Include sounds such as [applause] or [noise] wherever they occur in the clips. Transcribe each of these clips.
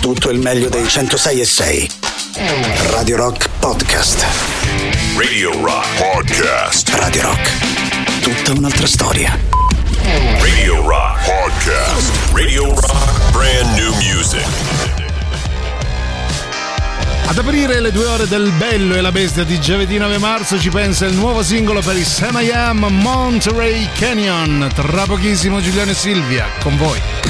tutto il meglio dei 106 e 6. Radio Rock Podcast. Radio Rock Podcast. Radio Rock. Tutta un'altra storia. Radio Rock Podcast. Radio Rock Brand New Music. Ad aprire le due ore del Bello e la Bestia di giovedì 9 marzo ci pensa il nuovo singolo per i Sam I Am Monterey Canyon. Tra pochissimo Giuliano e Silvia con voi.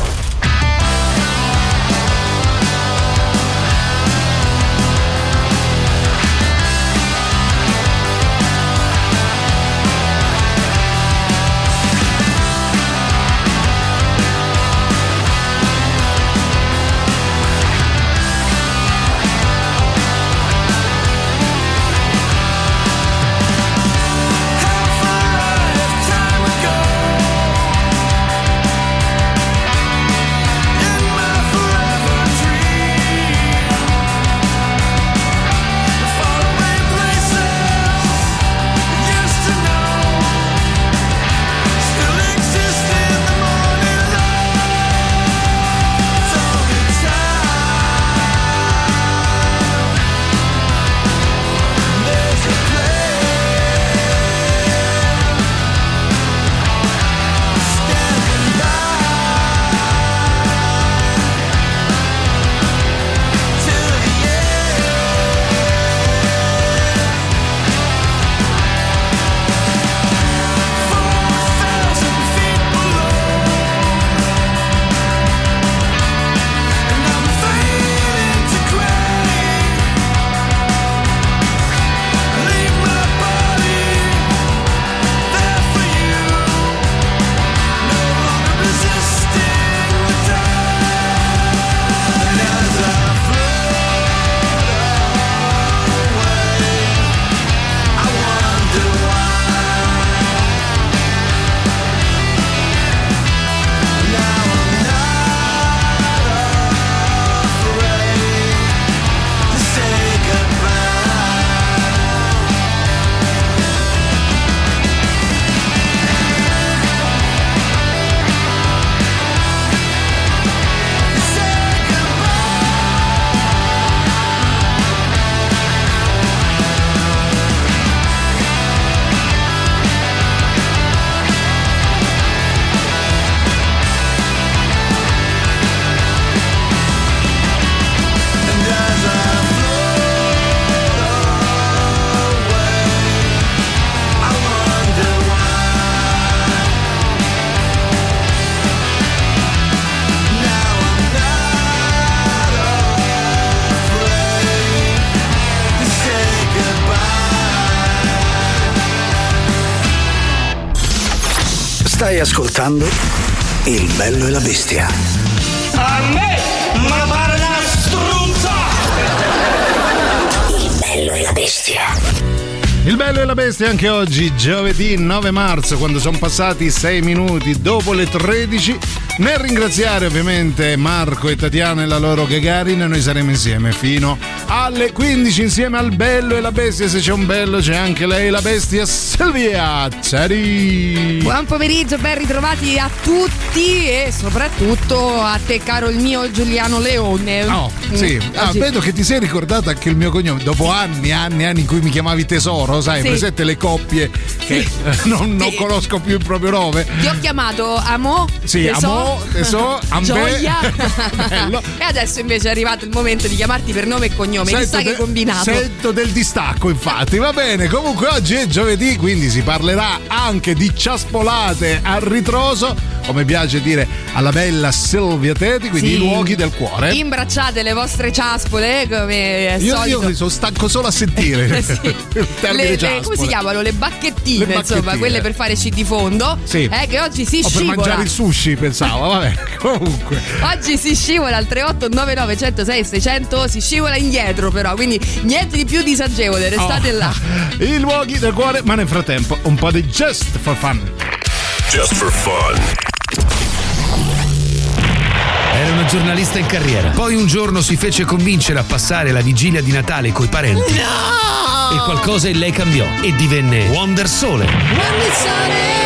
Ascoltando Il bello e la bestia. A me, ma pare una struzza! Il bello e la bestia. Il bello e la bestia anche oggi, giovedì 9 marzo, quando sono passati 6 minuti dopo le 13. Nel ringraziare ovviamente Marco e Tatiana e la loro Gagarin, noi saremo insieme fino alle 15 insieme al bello e la bestia. Se c'è un bello c'è anche lei, la bestia Silvia. Ciao! Buon pomeriggio, ben ritrovati a tutti e soprattutto a te caro il mio Giuliano Leone. Oh, sì. Mm, ah, vedo che ti sei ricordata anche il mio cognome dopo anni, anni, anni in cui mi chiamavi tesoro sai, sì. presente le coppie che sì. [laughs] non, non sì. conosco più il proprio nome. Ti ho chiamato Amo. Sì, Amo, Teso, Gioia. [laughs] e adesso invece è arrivato il momento di chiamarti per nome e cognome. Sento Chissà de- che combinato. Sento del distacco, infatti. Va bene, comunque oggi è giovedì, quindi si parlerà anche di ciaspolate a ritroso, come piace dire alla bella Silvia Teti, quindi i luoghi del cuore. Imbracciate le vostre ciaspole come io. Io sono stanco solo a sentire. [laughs] sì. le, le, come si chiamano? Le bacchettine, le bacchettine, insomma, quelle per fare sci di fondo. Sì. Eh, che oggi si o scivola. per mangiare il sushi, pensavo, vabbè, [laughs] comunque. Oggi si scivola al 3899 106 600, si scivola indietro però, quindi niente di più disagevole, restate oh. là. I luoghi del cuore, ma nel frattempo un po' di Just for Fun. Just for Fun. Era una giornalista in carriera. Poi un giorno si fece convincere a passare la vigilia di Natale coi parenti. No! E qualcosa in lei cambiò e divenne Wonder Sole. Wonder Sole.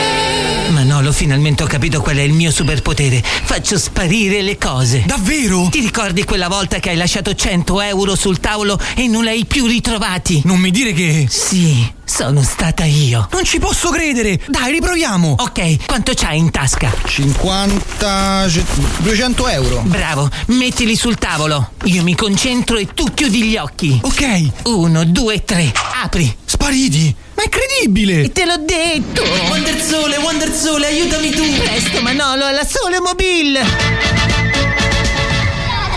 Manolo, finalmente ho capito qual è il mio superpotere. Faccio sparire le cose. Davvero? Ti ricordi quella volta che hai lasciato 100 euro sul tavolo e non li hai più ritrovati? Non mi dire che... Sì, sono stata io. Non ci posso credere! Dai, riproviamo! Ok, quanto c'hai in tasca? 50... 200 euro. Bravo, mettili sul tavolo. Io mi concentro e tu chiudi gli occhi. Ok. Uno, due, tre. Apri. Spariti! È credibile! E te l'ho detto! Wonder Sole, Wonder Sole, aiutami tu! Presto, Manolo, alla Sole Mobile!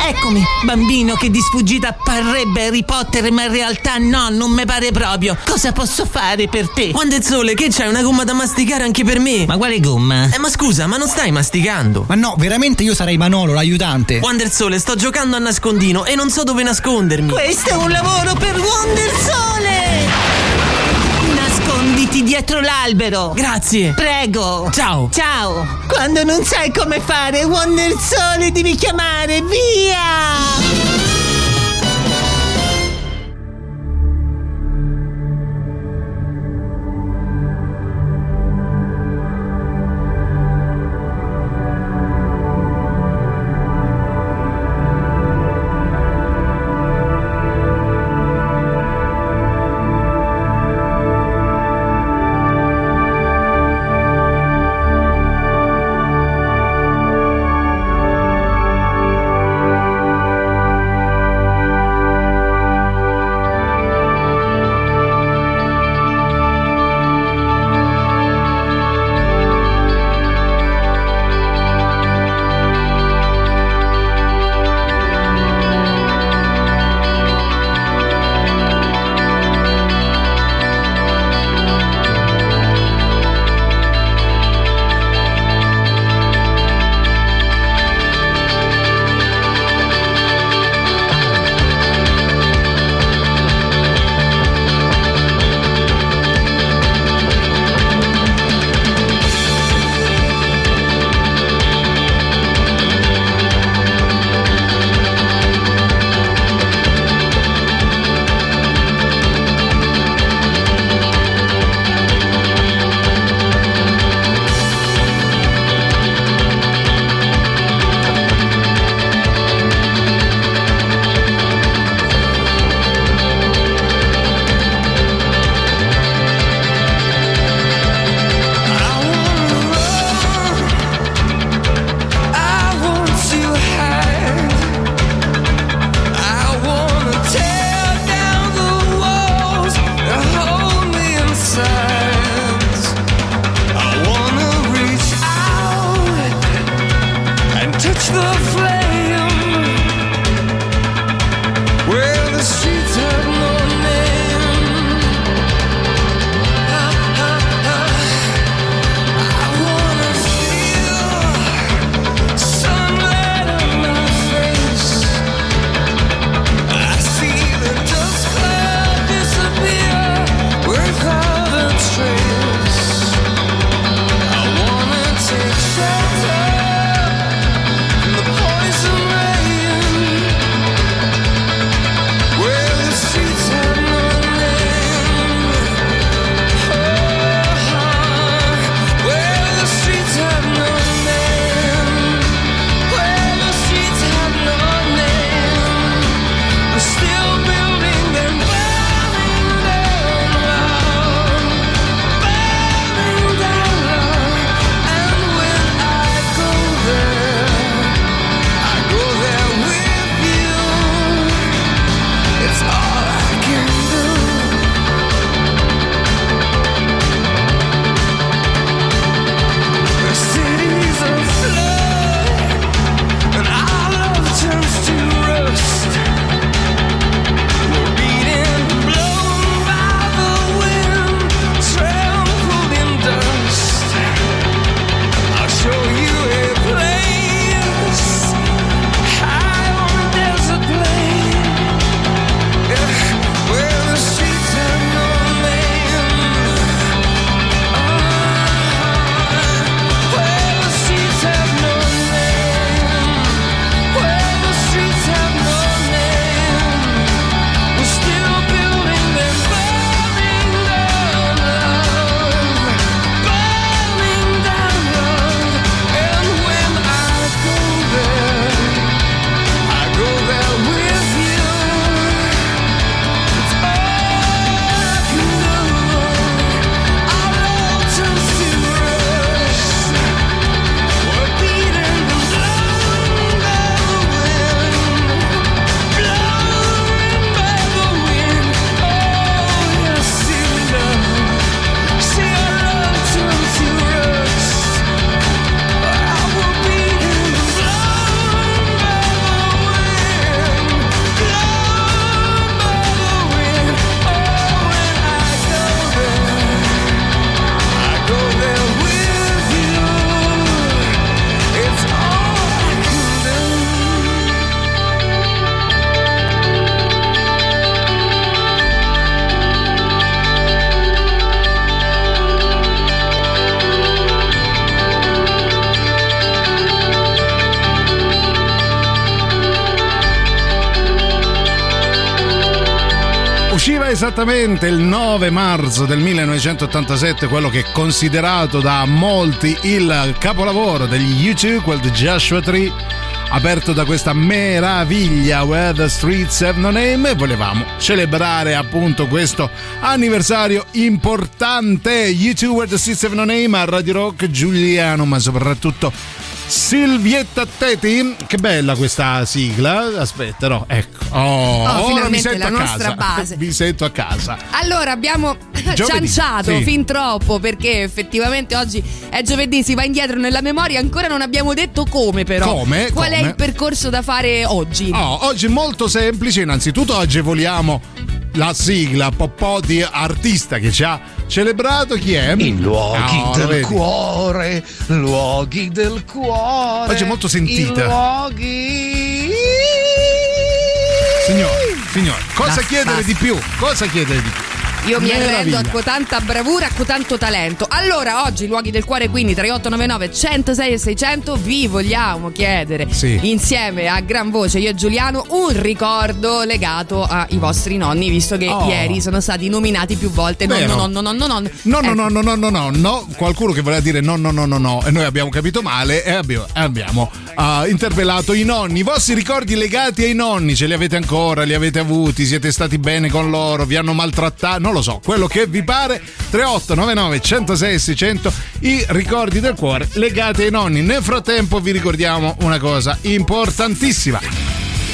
Eccomi, bambino che di sfuggita parrebbe Harry Potter, ma in realtà no, non mi pare proprio. Cosa posso fare per te? Wonder Sole, che c'hai una gomma da masticare anche per me? Ma quale gomma? Eh, ma scusa, ma non stai masticando? Ma no, veramente io sarei Manolo, l'aiutante. Wonder Sole, sto giocando a nascondino e non so dove nascondermi. Questo è un lavoro per Wonder Sole! Nasconditi dietro l'albero. Grazie. Prego. Ciao. Ciao. Quando non sai come fare Wonder Sole devi chiamare via. Esattamente il 9 marzo del 1987, quello che è considerato da molti il capolavoro degli YouTube, quel di Joshua Tree, aperto da questa meraviglia Where the Streets Have No Name e volevamo celebrare appunto questo anniversario importante. YouTube Where the Streets Have No Name a Radio Rock Giuliano, ma soprattutto Silvietta Teti, che bella questa sigla. Aspetta, no, ecco. Oh, Oh, ora mi finalmente sento la a nostra casa. base. Mi sento a casa. Allora abbiamo Giovedì, cianciato sì. fin troppo perché effettivamente oggi è giovedì, si va indietro nella memoria, ancora non abbiamo detto come però. Come? Qual è Come? il percorso da fare oggi? Oh, oggi è molto semplice, innanzitutto agevoliamo la sigla Popò di artista che ci ha celebrato chi è? I luoghi lo del cuore, luoghi del cuore. Oggi è molto sentita. I luoghi. Signor, signor, cosa Basta, chiedere basta. di più? Cosa chiedere di più? Io mi arrendo Meraviglia. con tanta bravura, con tanto talento. Allora, oggi luoghi del cuore, quindi 3899 106 e 600, vi vogliamo chiedere Sì. insieme a gran voce io e Giuliano un ricordo legato ai vostri nonni, visto che Oh. ieri sono stati nominati più volte Vero. nonno, nonno, nonno, nonno. No, no, Ecco. no, no, no, no, no, no, qualcuno che voleva dire no, no, no, no, no, e noi abbiamo capito male e abbiamo, abbiamo ah, interpellato i nonni. I vostri ricordi legati ai nonni, ce li avete ancora, li avete avuti, siete stati bene con loro, vi hanno maltrattato, non lo so, quello che vi pare. 3899 106 600, i ricordi del cuore legati ai nonni. Nel frattempo vi ricordiamo una cosa importantissima.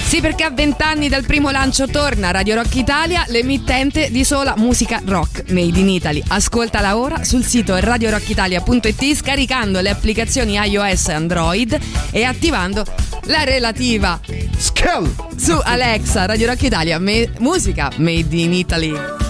Sì, perché a vent'anni dal primo lancio torna Radio Rock Italia, l'emittente di sola musica rock made in Italy. Ascoltala ora sul sito radiorockitalia.it scaricando le applicazioni iOS e Android e attivando la relativa Skell! su Alexa Radio Rock Italia, me- musica made in Italy.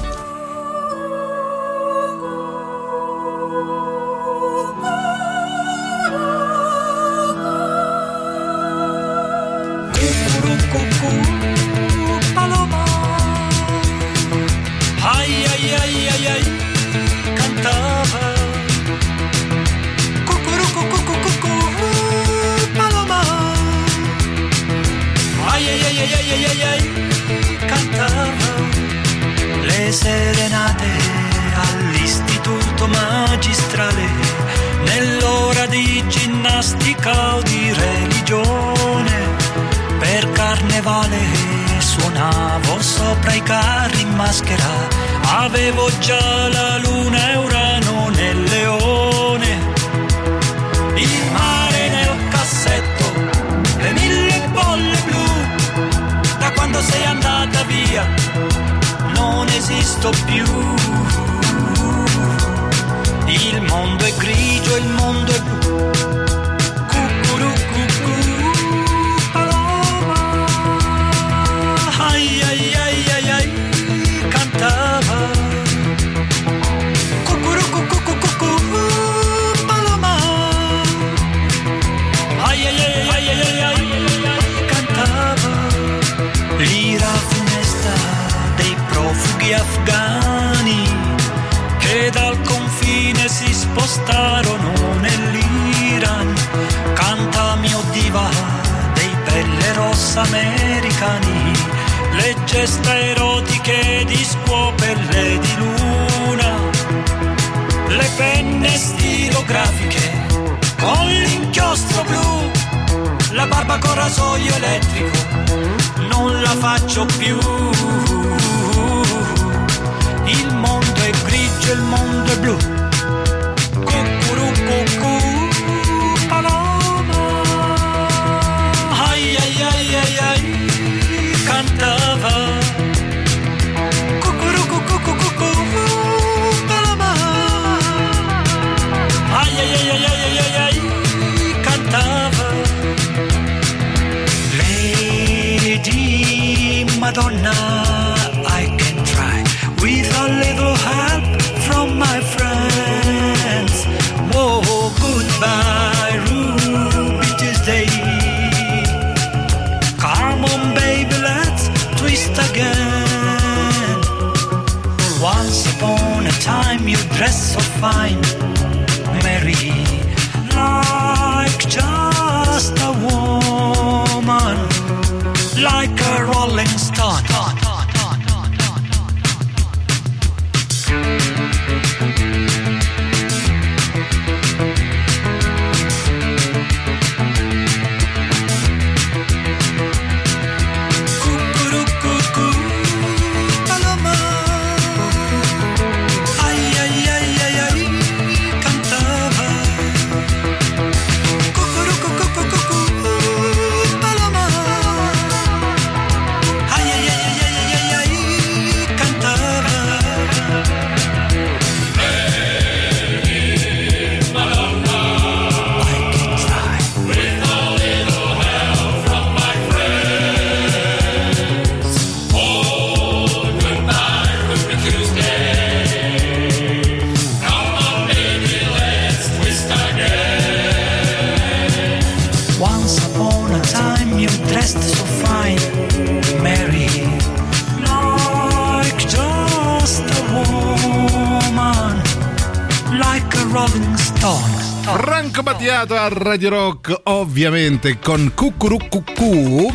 Radio Rock, ovviamente con Cucurucucù.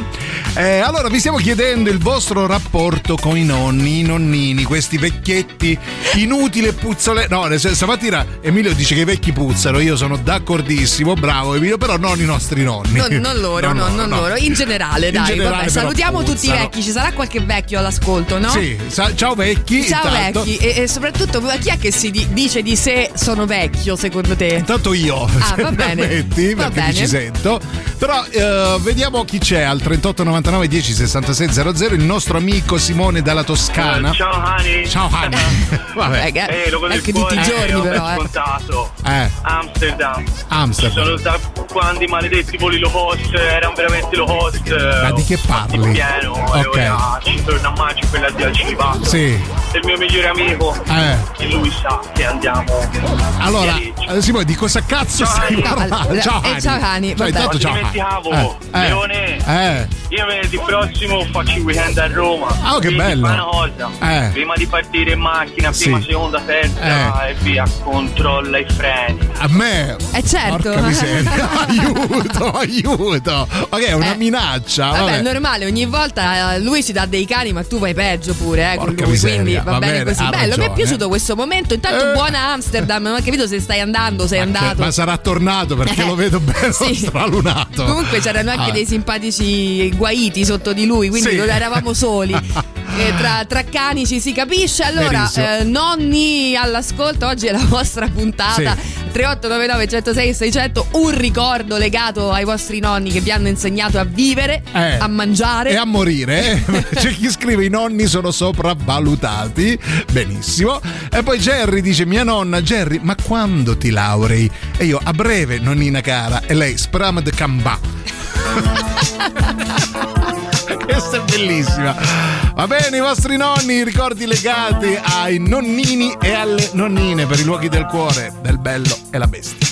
Eh, allora, vi stiamo chiedendo il vostro rapporto con i nonni, i nonnini, questi vecchietti inutili puzzole. No, nel senso, stamattina Emilio dice che i vecchi puzzano. Io sono d'accordissimo, bravo Emilio, però non i nostri nonni. Non, non [laughs] loro, no, non no. loro. In generale, In dai, generale, vabbè, salutiamo tutti i puzzano. vecchi. Ci sarà qualche vecchio all'ascolto, no? Sì, sa- ciao vecchi. Ciao intanto. vecchi, e, e soprattutto chi è che si di- dice di sé sono vecchio secondo te? Intanto io, Ah, se va mi bene. permetti, Va perché bene. ci sento. Però eh, vediamo chi c'è al 3899 10 66 00, il nostro amico Simone dalla Toscana. Eh, Ciao Hani. Ciao Hani. [laughs] Vabbè. Eh, lo con il anche tutti i giorni però, eh. scontato. Eh, Amsterdam. Amsterdam. Sono da quando i maledetti voli low cost erano veramente low cost. Ma di che parli? Pieno, Ok. e ora ci torna a maggio quella di Alciva. Sì. Del mio migliore amico. Eh. E lui sa che andiamo. Allora, eh, Simone, di cosa cazzo Ciao, stai parlando? Eh, Ciao eh, Hani. ciao, Hani, Cioè, intanto ciao dimenticavo, Hani. Eh, Leone. Eh. Io venerdì prossimo faccio il weekend a Roma. Ah, che Quindi bello. fai una cosa. Eh. Prima di partire in macchina, prima, Sì. seconda, terza e via, controlla i freni. A me. Eh certo. Porca miseria. [laughs] aiuto, aiuto. Ok, è una Eh. minaccia. Vabbè, Vabbè. è normale, ogni volta eh, lui si dà dei cani, ma tu vai peggio pure, eh, con lui. miseria, Quindi va, va bene, bene, così. Bello, mi è ragione. piaciuto questo momento. Intanto Eh. buona Amsterdam, non ho capito se stai andando, sei Ma, andato. ma sarà tornato perché Eh. lo vedo bello [laughs] Sì. stralunato. Comunque c'erano anche Ah. dei simpatici guaiti sotto di lui, quindi Sì. non eravamo soli. [laughs] Eh, tra, tra cani ci si capisce. Allora, eh, nonni all'ascolto, oggi è la vostra puntata. 3899 106 600, un ricordo legato ai vostri nonni che vi hanno insegnato a vivere, Eh. a mangiare. E a morire. [laughs] C'è chi scrive i nonni sono sopravvalutati. Benissimo. E poi Jerry dice mia nonna, Jerry, ma quando ti laurei? E io a breve, nonnina cara. E lei spram de cambà. [laughs] [laughs] Questa è bellissima. Va bene, i vostri nonni, ricordi legati ai nonnini e alle nonnine per i luoghi del cuore, del bello e la bestia.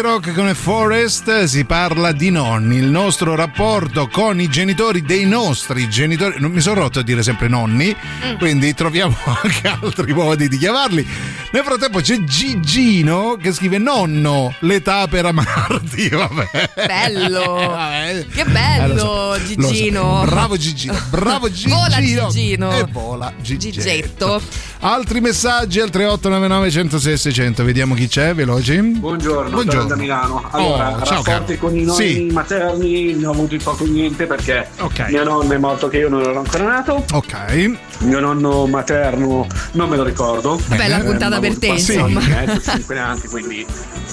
Rock con Forest si parla di nonni, il nostro rapporto con i genitori dei nostri genitori. Non mi sono rotto a dire sempre nonni, Mm. quindi troviamo [laughs] anche altri modi di chiamarli. Nel frattempo c'è Gigino che scrive nonno, l'età per amarti, [laughs] vabbè. Bello. Vabbè. Che bello, Eh, so, lo so. Gigino. Bravo Gigino, bravo [laughs] Gigino. Vola Gigino. E vola Gigetto. Gigetto. Altri messaggi al 3899 106 600, vediamo chi c'è, veloci. Buongiorno, Buongiorno. da Milano. Allora, Oh, ciao, rapporti caro. con i nonni Sì. materni ne ho avuti poco niente perché Ok. mia nonna è morto che io non ero ancora nato. Ok. Mio nonno materno non me lo ricordo. Bella Eh, puntata per avuto te, insomma. eh, 5 anni, quindi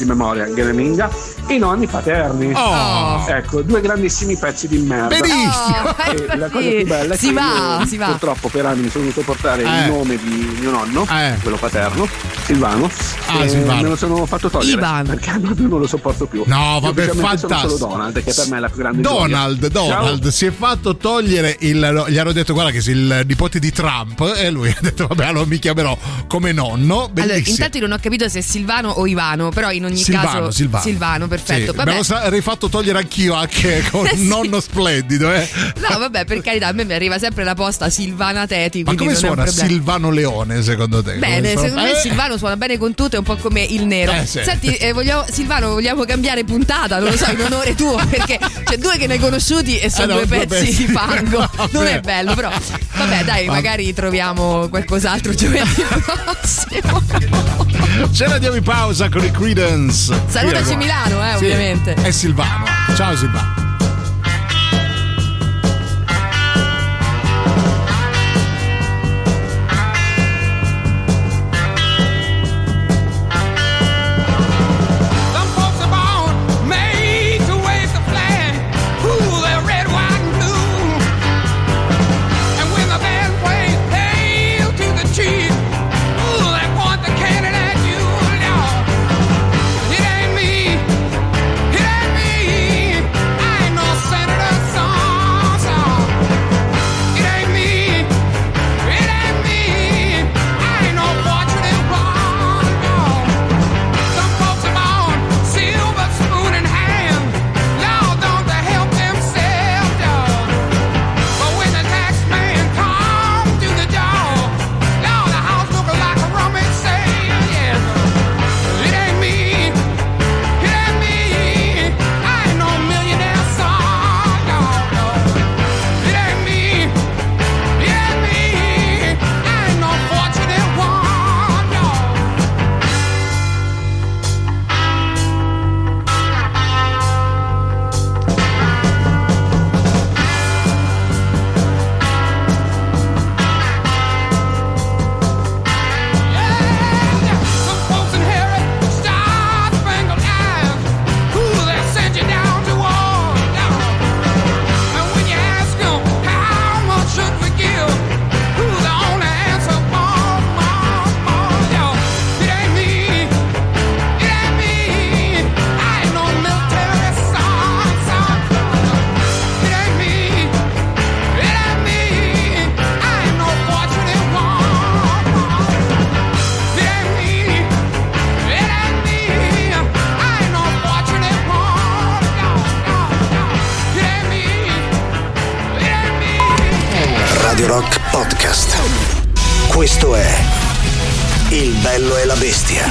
di memoria, Ghereminga. I nonni paterni. Oh. Ecco, due grandissimi pezzi di merda. Benissimo. Oh, E la cosa più bella è si che va, io, si va. purtroppo per anni mi sono dovuto portare Eh. il nome di mio nonno, Eh. quello paterno, Silvano. Ah, Silvano. Me lo sono fatto togliere Ivan. perché proprio non lo sopporto più. No, vabbè, sono fantastico. solo Donald, che per me è la più grande Donald, gioia. Donald si è fatto togliere il. Gli hanno detto, guarda, che sei il nipote di Trump. E lui [laughs] ha detto, vabbè, allora mi chiamerò come nonno. Allora, Bellissimo. intanto io non ho capito se è Silvano o Ivano, però in ogni Silvano, caso Silvano. perfetto. Sì, Vabbè. me lo sa- rifatto togliere anch'io, anche [laughs] con un sì. nonno splendido, eh. No, vabbè, per carità, a me mi arriva sempre la posta Silvana Teti, Ma come non è un suona. Silvano Leone, secondo te? Bene, secondo me? Eh, Silvano suona bene con tutto, è un po' come il nero. Eh, sì. Senti, eh, vogliamo- Silvano, vogliamo cambiare puntata? Non lo so, in onore tuo, [laughs] perché c'è due che ne hai conosciuti e sono Eh, no, due pezzi pezzi. di fango. [laughs] No, non è bello, però. Vabbè, dai, Vabbè. magari troviamo qualcos'altro giovedì [laughs] prossimo. Ce la diamo in pausa con i Credence. Salutaci Milano, eh, Sì, ovviamente. È Silvano. Ciao Silvano.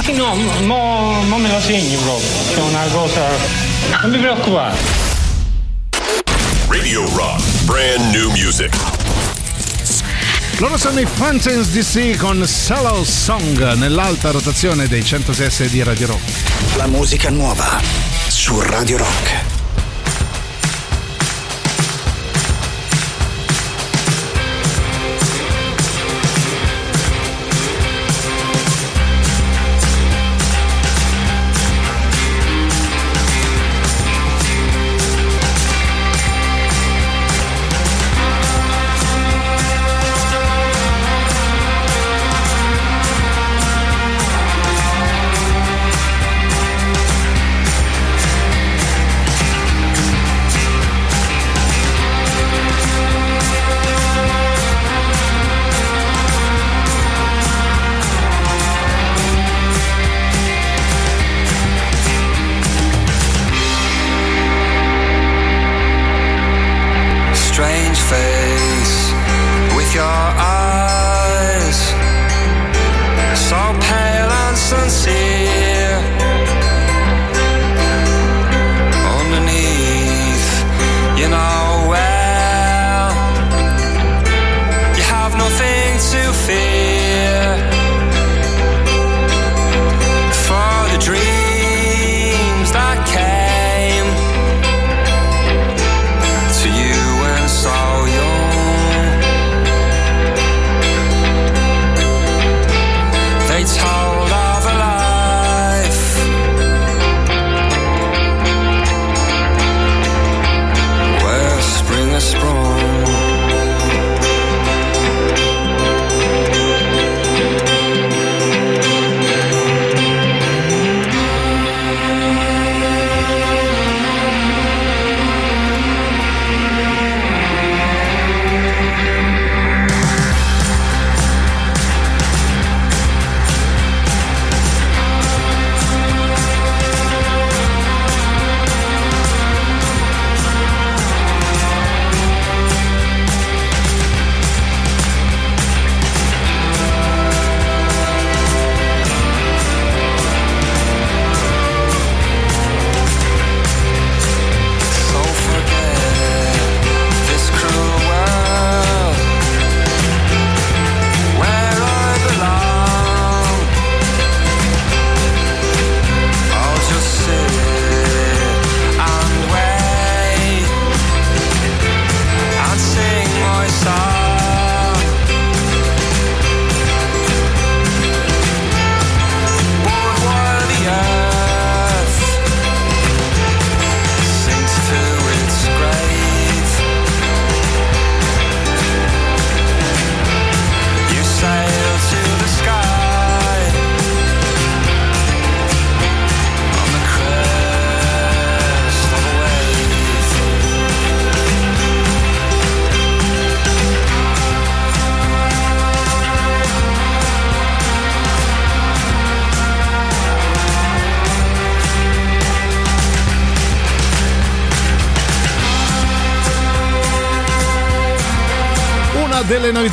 Bestia. No, mo, mo me lo segni proprio, è una cosa... Non mi preoccupare. Radio Rock, brand new music. Loro sono i Fountains DC con Solo Song nell'alta rotazione dei 106 di Radio Rock. La musica nuova su Radio Rock.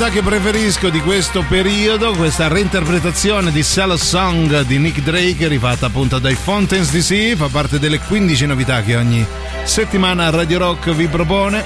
Novità che preferisco di questo periodo, questa reinterpretazione di Sell Song di Nick Drake rifatta appunto dai Fountains DC, fa parte delle 15 novità che ogni settimana Radio Rock vi propone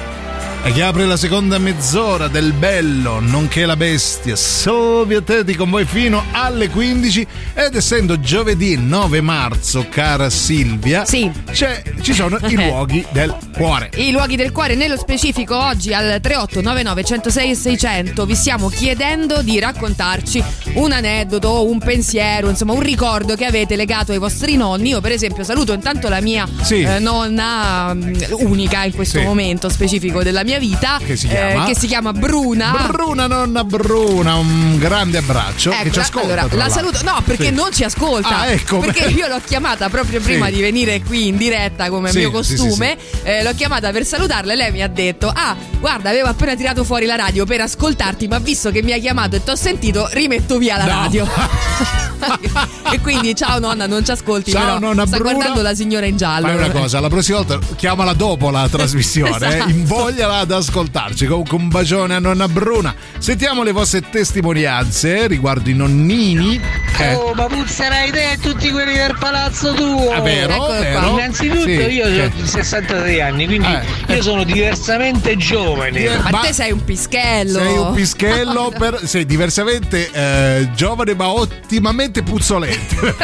e che apre la seconda mezz'ora del bello, nonché la bestia, Silvia Teti con voi fino alle 15 ed essendo giovedì 9 marzo, cara Silvia, Sì. c'è- ci sono i [laughs] luoghi del cuore. I luoghi del cuore, nello specifico oggi al 3899 106 e 600 vi stiamo chiedendo di raccontarci un aneddoto, un pensiero, insomma un ricordo che avete legato ai vostri nonni. Io per esempio saluto intanto la mia Sì. eh, nonna mm, unica in questo Sì. momento specifico della mia vita, Che si eh, chiama? che si chiama Bruna. Bruna nonna Bruna, un grande abbraccio che ci ascolta. allora, la saluto. No, perché Sì. non ci ascolta. Ah, ecco. Perché io l'ho chiamata proprio prima di venire qui in diretta come mio costume. eh, l'ho chiamata per salutarla e lei mi ha detto: Ah, guarda, avevo appena tirato fuori la radio per ascoltarti, ma visto che mi hai chiamato e ti ho sentito, rimetto via la No. radio. [laughs] [laughs] e quindi, ciao nonna, non ci ascolti. Ciao, però nonna sta Bruna. guardando la signora in giallo. Fai una cosa, la prossima volta chiamala dopo la trasmissione, Esatto. eh, invogliala ad ascoltarci. Comunque un bacione a nonna Bruna. Sentiamo le vostre testimonianze riguardo i nonnini. Eh, Oh, ma puzzerai te e tutti quelli del palazzo tuo! È vero, Eccolo qua. vero. Innanzitutto Sì, io ho 63 anni, quindi Eh. io sono diversamente giovane. Eh, Ma Ma- te sei un pischello. Sei un pischello, [laughs] per, sei diversamente eh, giovane ma ottimamente puzzolente.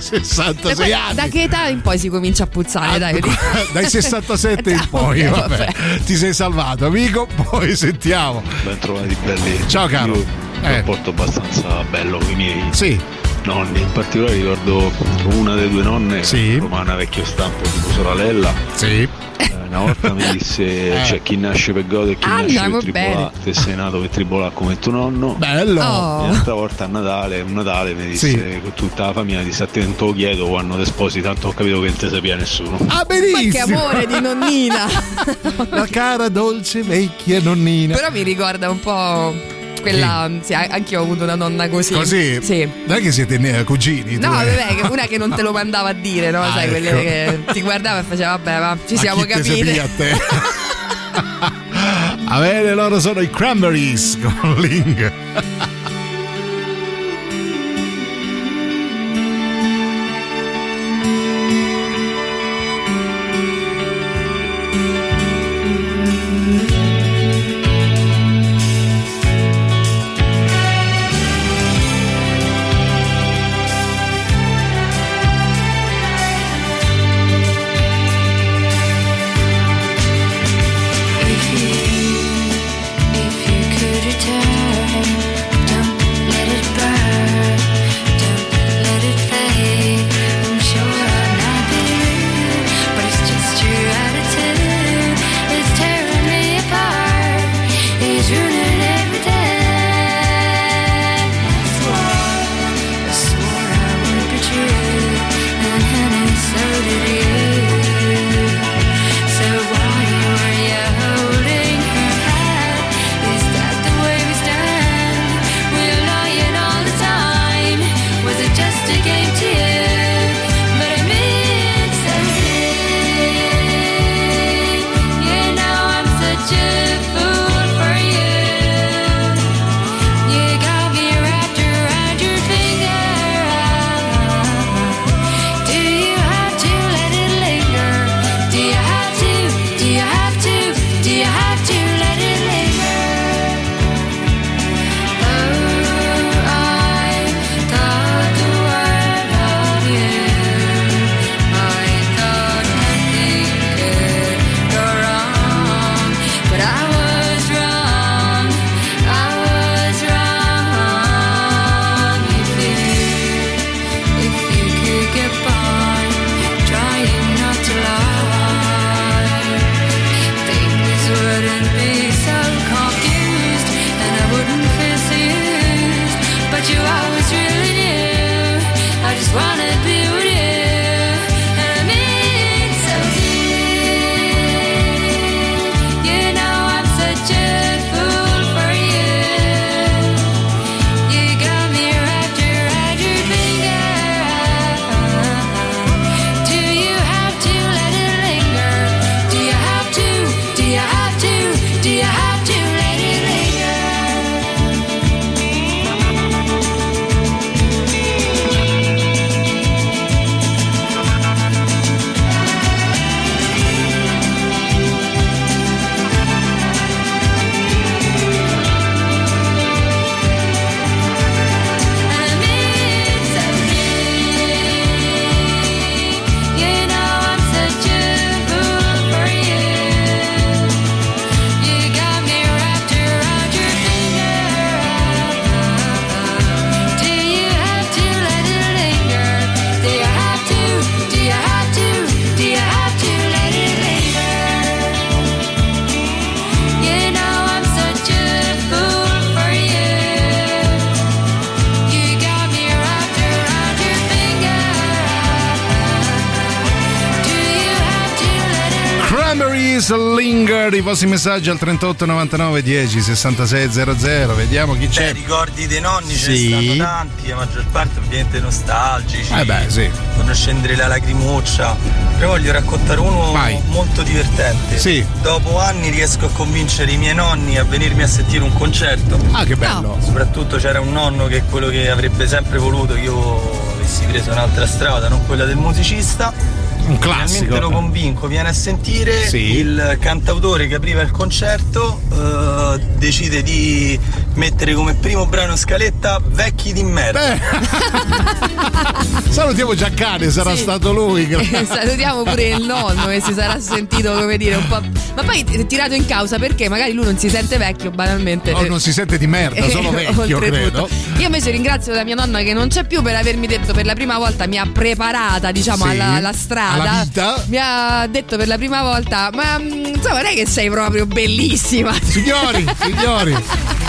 66 E poi, anni. da che età in poi si comincia a puzzare? Ah, dai, [laughs] Dai 67 in [laughs] poi, Ok, vabbè. Ti sei salvato, amico. Poi sentiamo. Ben trovati belli. Ciao, caro. Io ho un Eh. rapporto abbastanza bello con i miei Sì, nonni. In particolare ricordo una delle due nonne, Sì. romana vecchio stampo tipo sorella. sì. Eh, Una volta mi disse: [laughs] Eh. c'è chi nasce per godere e chi Ah, nasce per tribolare. bene. Te sei nato per tribolare come tuo nonno. Bello. Oh. E Un'altra volta a Natale, un Natale mi disse Sì. con tutta la famiglia, mi disse a te non te lo chiedo quando ti sposi, tanto ho capito che non te sapeva nessuno. Ah, Ma che benissimo. amore di nonnina! [laughs] La cara dolce vecchia nonnina. Però mi ricorda un po' quella. Sì, anche io ho avuto una nonna così. Così? Sì. Non è che siete ne- cugini. No, vabbè, che- una che non te lo [laughs] mandava a dire, no? Ah, Sai, quelle ecco. che ti guardava e faceva, vabbè, ma ci Ma siamo chi sapia a te? [laughs] [laughs] A bene, loro sono i Cranberries con Ling. Vostri messaggi al 38 99 10 66 00. Vediamo chi Beh, c'è. ricordi dei nonni ce Sì. ne stanno tanti, la maggior parte ovviamente nostalgici. Eh beh, sì. Fanno scendere la lacrimuccia. Però voglio raccontare uno Vai. molto divertente. Sì. Dopo anni riesco a convincere i miei nonni a venirmi a sentire un concerto. Ah, che bello. Soprattutto c'era un nonno che è quello che avrebbe sempre voluto che io avessi preso un'altra strada, non quella del musicista. Un classico. Finalmente lo convinco, viene a sentire Sì. il cantautore che apriva il concerto, eh, decide di mettere come primo brano scaletta Vecchi di merda. [laughs] Salutiamo Giaccane, sarà Sì. stato lui. Eh, [laughs] Salutiamo pure il nonno che si sarà sentito, come dire, un po'. Ma poi tirato in causa perché magari lui non si sente vecchio, banalmente. Oh, non si sente di merda, solo Eh, [laughs] vecchio, oltretutto. credo. Io invece ringrazio la mia nonna che non c'è più per avermi detto per la prima volta, mi ha preparata, diciamo, Sì, alla, alla strada. alla vita. Mi ha detto per la prima volta, ma mm, insomma, non è che sei proprio bellissima. Signori, signori. [laughs]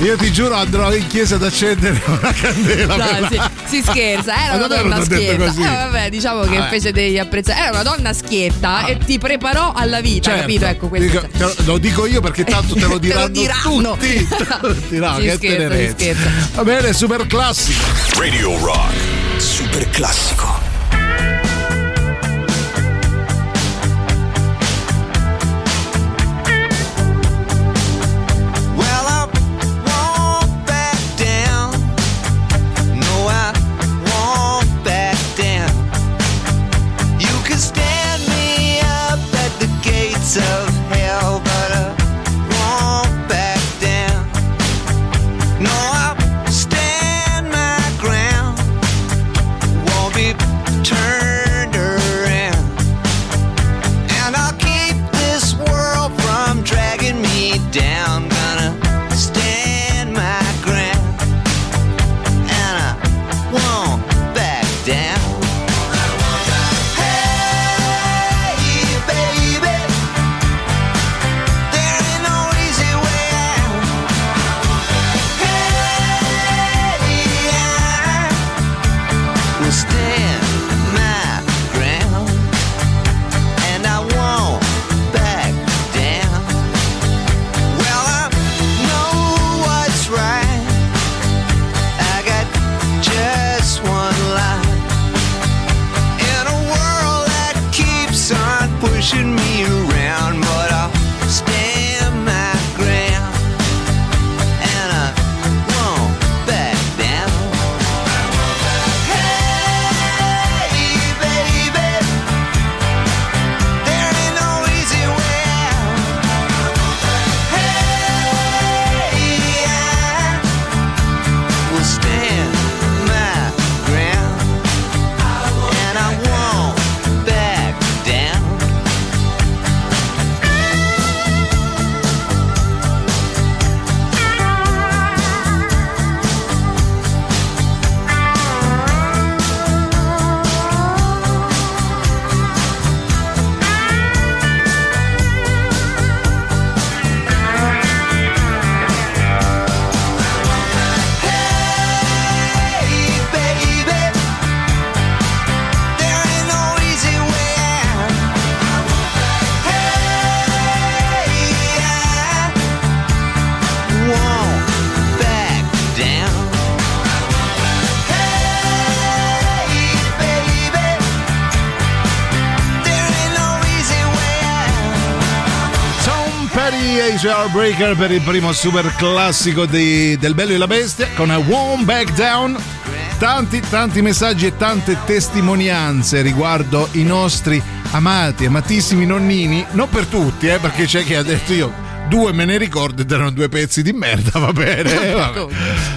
Io ti giuro andrò in chiesa ad accendere una candela. No, per si, scherza, era una donna schietta. Eh, vabbè, diciamo che Vabbè. fece degli apprezzamenti. Era una donna schietta e ti preparò alla vita, Certo. capito? Ecco questo. Dico- te lo, lo dico io perché [laughs] tanto te lo Te diranno, lo diranno. [laughs] tutti. no, Si che scherza, si tenerezza. scherza. Va bene, super classico. Radio Rock. Super classico. Heartbreaker per il primo super classico di- del Bello e la Bestia con a Won't Back Down. Tanti, tanti messaggi e tante testimonianze riguardo i nostri amati, amatissimi nonnini. Non per tutti, eh, perché c'è chi ha detto io. Due me ne ricordo ed erano due pezzi di merda, va bene. [laughs] vabbè.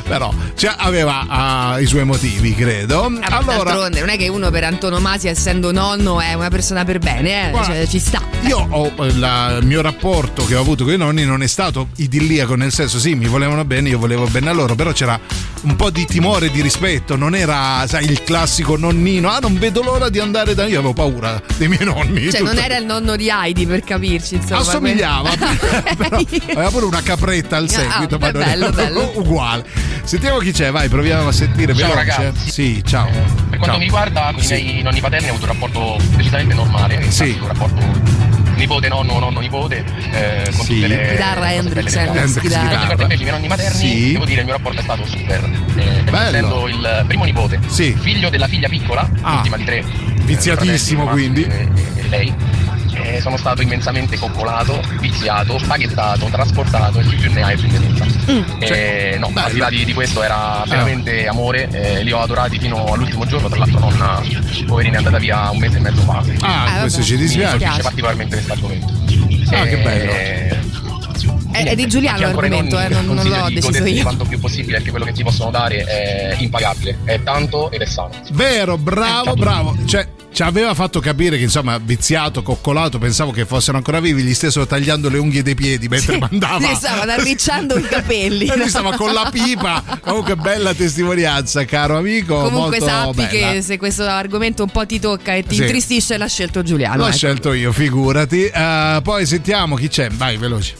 Però cioè, aveva ah, i suoi motivi, credo. Ah, Allora, D'altronde non è che uno per antonomasia, essendo nonno, è una persona per bene, eh? Cioè, ci sta. Io ho eh, la- il mio rapporto che ho avuto con i nonni non è stato idilliaco, nel senso sì, mi volevano bene, io volevo bene a loro, però c'era un po' di timore e di rispetto, non era, sai, il classico nonnino, ah non vedo l'ora di andare da io avevo paura dei miei nonni. Cioè, tutto. non era il nonno di Heidi per capirci, insomma. Assomigliava, [laughs] però aveva pure una capretta al seguito, Ah, ma non bello, era bello. [laughs] uguale. Sentiamo chi c'è, vai, proviamo a sentire Ciao, veloce. ragazzi. Sì, ciao. Per quanto Ciao. mi riguarda, con Sì. i miei nonni paterni ho avuto un rapporto decisamente normale, Sì. un rapporto nipote, nonno, nonno, nipote, eh, con Sì. tutte le Chitarra Hendrix, le Hendrix, chitarra. Per invece i miei nonni materni, Sì. devo dire il mio rapporto è stato super. Eh, Bello. essendo il primo nipote, Sì. figlio della figlia piccola, Ah. ultima di tre, Viziatissimo, eh, fratelli, quindi. ma- e lei. Eh, sono stato immensamente coccolato, viziato, spaghettato, trasportato e chi più ne ha e più ne pensa. Mm. Eh, no, bello. al di là di, di questo Ah. era veramente amore, eh, li ho adorati fino all'ultimo giorno, tra l'altro nonna poverina è andata via un mese e mezzo fa. quindi Ah, questo ci Mi dispiace. colpisce particolarmente questo argomento. Ah, che Eh, bello. È, è di Giuliano l'argomento, nonni eh, non, non l'ho di deciso io. quanto più possibile perché quello che ti possono dare è impagabile, è tanto ed è sano. Vero, bravo, bravo. Cioè, ci aveva fatto capire che insomma, viziato, coccolato, pensavo che fossero ancora vivi, gli stessero tagliando le unghie dei piedi mentre mandava. Gli stavano arricciando i capelli. [laughs] E lui stava con la pipa. Comunque, bella testimonianza, caro amico. Comunque sappi bella. che se questo argomento un po' ti tocca e ti Sì. intristisce l'ha scelto Giuliano. L'ho ecco. scelto io, figurati. Eh, poi sentiamo chi c'è. Vai, veloci.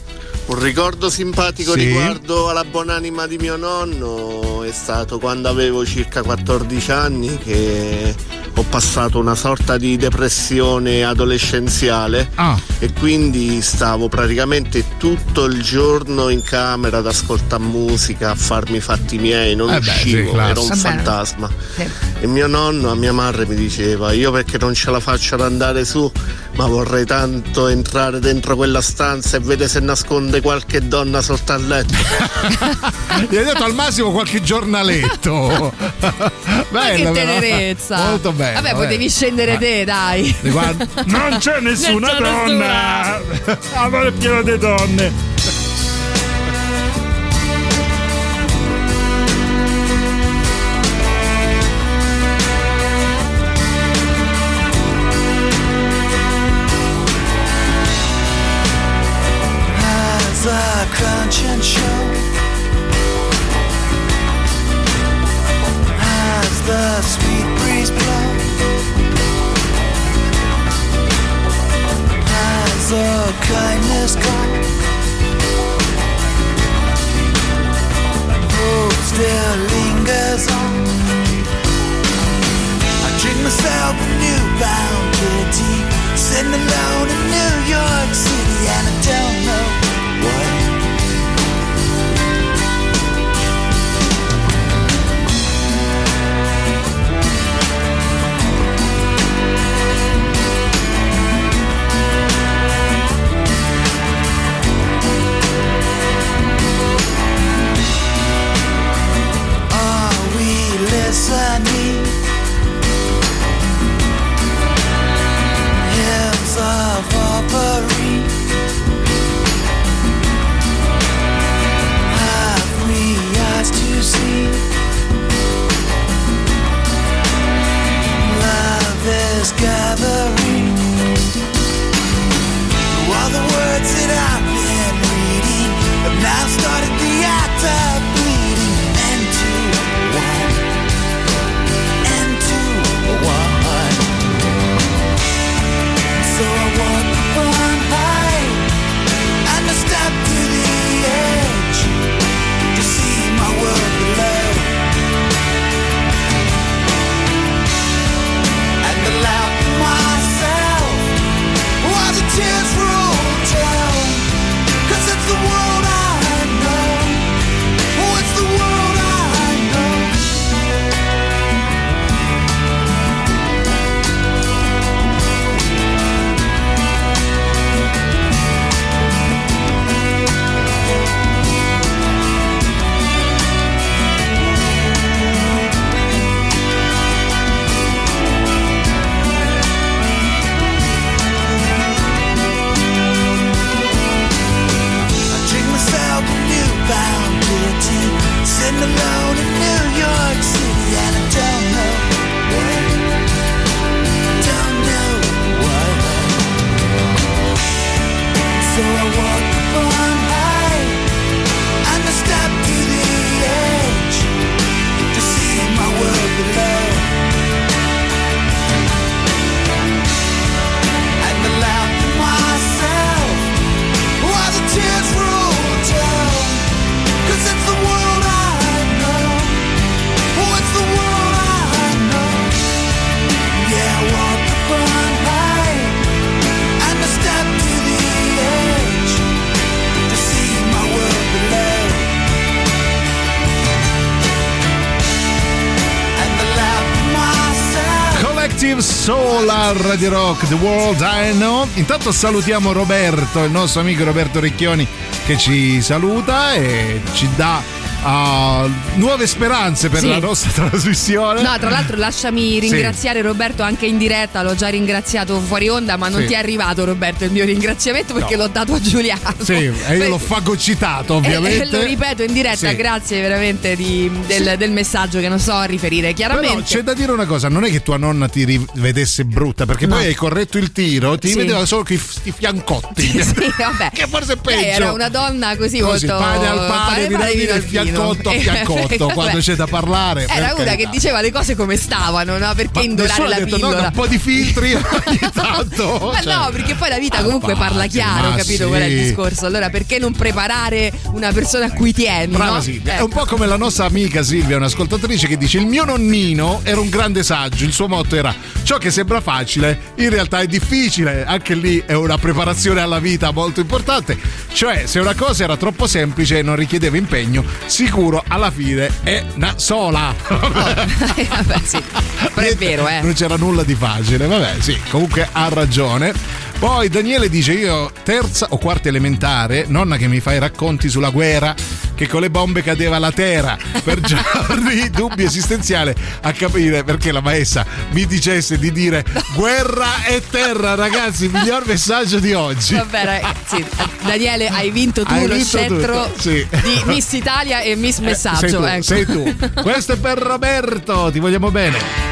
Un ricordo simpatico Sì. riguardo alla buonanima di mio nonno è stato quando avevo circa 14 anni che ho passato una sorta di depressione adolescenziale Ah. e quindi stavo praticamente tutto il giorno in camera ad ascoltare musica, a farmi i fatti miei, non Eh beh, sì, uscivo, ero un fantasma. Sì. E mio nonno a mia madre mi diceva: Io perché non ce la faccio ad andare su, ma vorrei tanto entrare dentro quella stanza e vedere se nasconde qualche donna sotto al letto. [laughs] Gli hai detto al massimo qualche giornaletto. [laughs] Bello, che però. tenerezza. Molto bello. Vabbè, eh. potevi scendere te, dai. Non c'è [laughs] nessuna Non c'è donna. Amore pieno di donne. Alone in New York City And I don't know Radio Rock The World I Know. Intanto salutiamo Roberto, il nostro amico Roberto Ricchioni che ci saluta e ci dà uh, nuove speranze per Sì. la nostra [laughs] trasmissione. No, tra l'altro lasciami ringraziare Roberto anche in diretta, l'ho già ringraziato fuori onda, ma non Sì. ti è arrivato Roberto il mio ringraziamento perché No. l'ho dato a Giuliano. Sì, e io l'ho fagocitato ovviamente. E, lo ripeto in diretta, Sì. grazie veramente di- del, del messaggio che non so a riferire chiaramente. Però c'è da dire una cosa, non è che tua nonna ti rivedesse brutta, perché No. poi hai corretto il tiro, ti Sì. vedeva solo che i fiancotti. [laughs] Sì, vabbè. [laughs] Che forse è Lei peggio. era una donna così, Così, molto pane al pane, pane, pane, vino vino al fiancotto a fiancotto, vabbè. [laughs] quando c'è da parlare. Era una che diceva le cose come stavano, no? Perché indorare Nessuno la detto, pillola? "Nonna, un po' di filtri [laughs] ogni tanto. [laughs] Ma cioè. no, perché poi la vita comunque parla chiaro, ma capito sì. qual è il discorso? Allora perché non preparare una persona a cui tieni? Brava no? Silvia. È Ecco. un po' come la nostra amica Silvia, un'ascoltatrice che dice: Il mio nonnino era un grande saggio. Il suo motto era: Ciò che sembra facile, in realtà è difficile. Anche lì è una preparazione alla vita molto importante. Cioè, se una cosa era troppo semplice e non richiedeva impegno, sicuro alla fine è una sola. [laughs] Vabbè, sì. Però è vero, eh. Non c'era nulla di facile. Vabbè, sì, comunque ha ragione. Poi Daniele dice: Io terza o quarta elementare, nonna che mi fa i racconti sulla guerra, che con le bombe cadeva la terra. Per [laughs] giorni dubbi esistenziale a capire perché la maestra mi dicesse di dire guerra e terra, ragazzi, miglior messaggio di oggi. Vabbè, ragazzi, Daniele, hai vinto tu Hai lo vinto scettro sì. di Miss Italia e Miss Messaggio. sei tu, ecco. sei tu. Questo è per Roberto, ti vogliamo bene.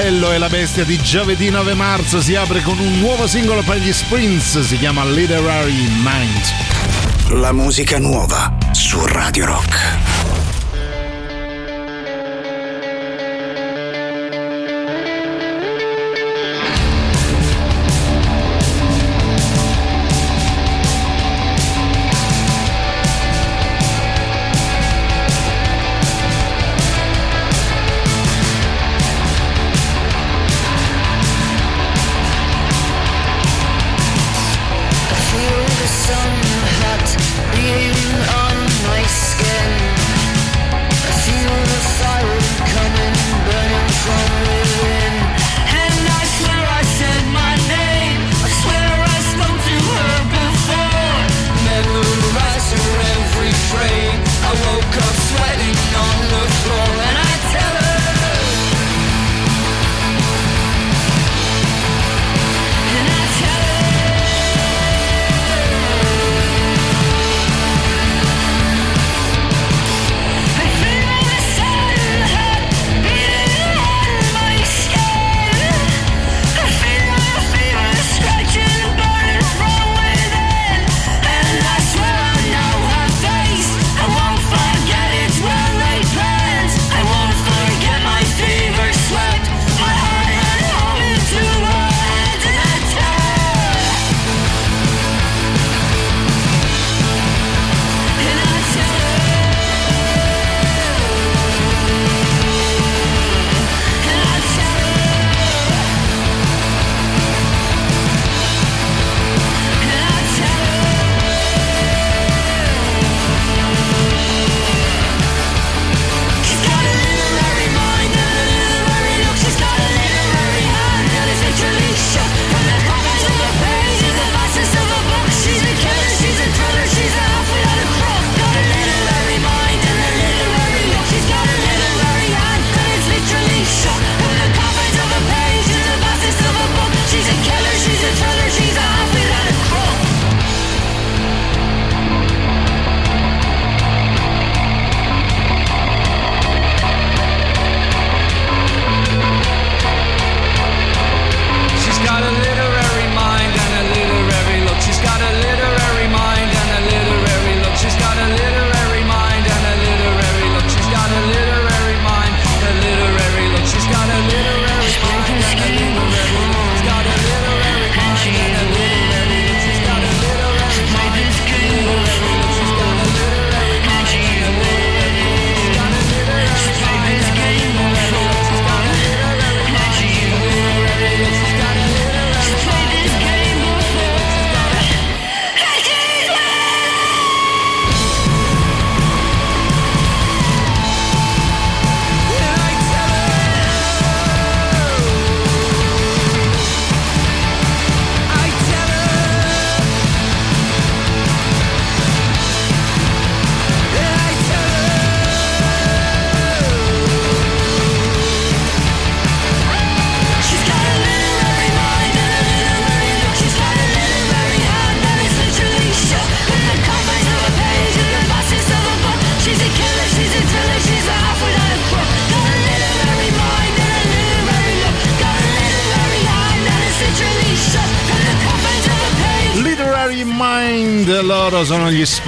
Bello e la Bestia di giovedì 9 marzo si apre con un nuovo singolo per gli Sprints, si chiama Literary Mind. La musica nuova su Radio Rock.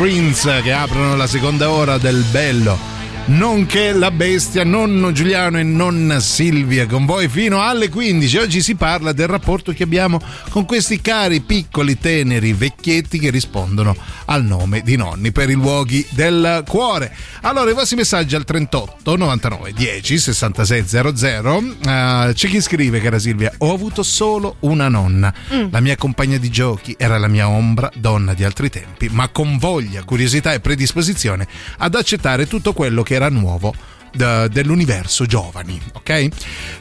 Sprints che aprono la seconda ora del Bello. Nonché la bestia, nonno Giuliano e nonna Silvia con voi fino alle 15. Oggi si parla del rapporto che abbiamo con questi cari, piccoli, teneri vecchietti che rispondono al nome di nonni per i luoghi del cuore. Allora, i vostri messaggi al 38 99 10 66 00. Eh, c'è chi scrive, cara Silvia, ho avuto solo una nonna. La mia compagna di giochi era la mia ombra, donna di altri tempi, ma con voglia, curiosità e predisposizione ad accettare tutto quello che era nuovo dell'universo giovani, ok?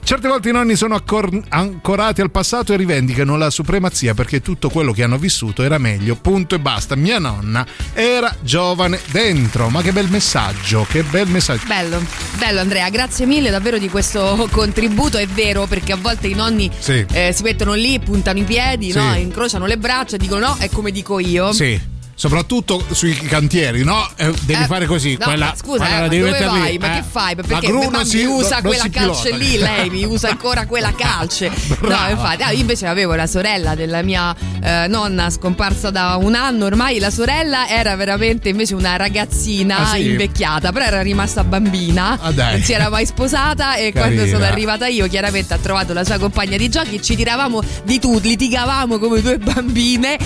Certe volte i nonni sono accor- ancorati al passato e rivendicano la supremazia perché tutto quello che hanno vissuto era meglio, punto e basta. Mia nonna era giovane dentro, ma che bel messaggio, che bel messaggio. Bello, bello Andrea, grazie mille davvero di questo [laughs] contributo, è vero perché a volte i nonni Sì. eh, si mettono lì, puntano i piedi, Sì. no? incrociano le braccia e dicono no, è come dico io. Sì. Soprattutto sui cantieri, no? Eh, devi Eh, fare così. no, quella, ma scusa, quella eh, dove mettere lì, vai? Ma eh. che fai? Perché ma non mi si- usa non quella si calce pilota. lì, lei mi usa ancora quella calce. [laughs] No, infatti, ah, io invece avevo la sorella della mia eh, nonna scomparsa da un anno ormai. La sorella era veramente invece una ragazzina Ah, sì? invecchiata, però era rimasta bambina. Ah. Non si era mai sposata e Carina. quando sono arrivata io, chiaramente ha trovato la sua compagna di giochi. Ci tiravamo di tutto, litigavamo come due bambine.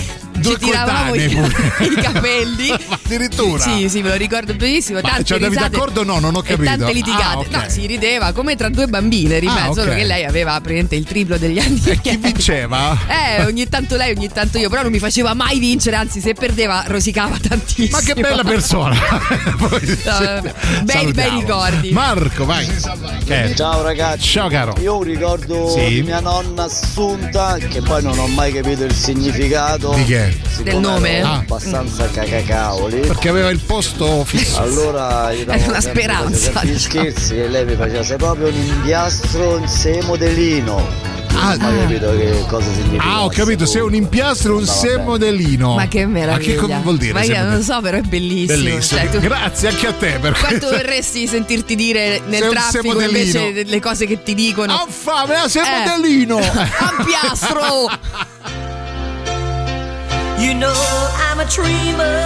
Ci tiravamo i, i capelli. [laughs] Addirittura? Sì, sì, me lo ricordo benissimo. Ma tante ci andavi risate d'accordo no? Non ho capito. tante litigate. Ah, ok. No, si rideva come tra due bambine, ripeto, Ah, ok. solo che lei aveva praticamente il triplo degli anni. E chi vinceva? Eh, ogni tanto lei, ogni tanto io, però non mi faceva mai vincere, anzi se perdeva rosicava tantissimo. Ma che bella persona! [laughs] No, vabbè, bei, bei ricordi. Marco, vai. Che- Ciao ragazzi. Ciao caro. Io ricordo Sì. di mia nonna Assunta, che poi non ho mai capito il significato. Di che? Siccome Del nome? Ah. Abbastanza cacacavoli. Perché aveva il posto fisso. Allora io Era una speranza. gli scherzi e lei mi faceva sei proprio un impiastro in sé modellino. Ah, Non ho mai capito che cosa significa. Ah, ho capito, sei un impiastro un semodellino. Ma che meraviglia. Ma che cosa vuol dire? Ma io semodellino? non lo so, però è bellissimo. Bellissimo. Cioè, tu- Grazie anche a te per Quanto questo. vorresti sentirti dire nel Sei traffico semodellino. invece le cose che ti dicono? Ho fame, ah, sei Eh. modellino. Ampiastro! [laughs] [laughs] You know I'm a dreamer,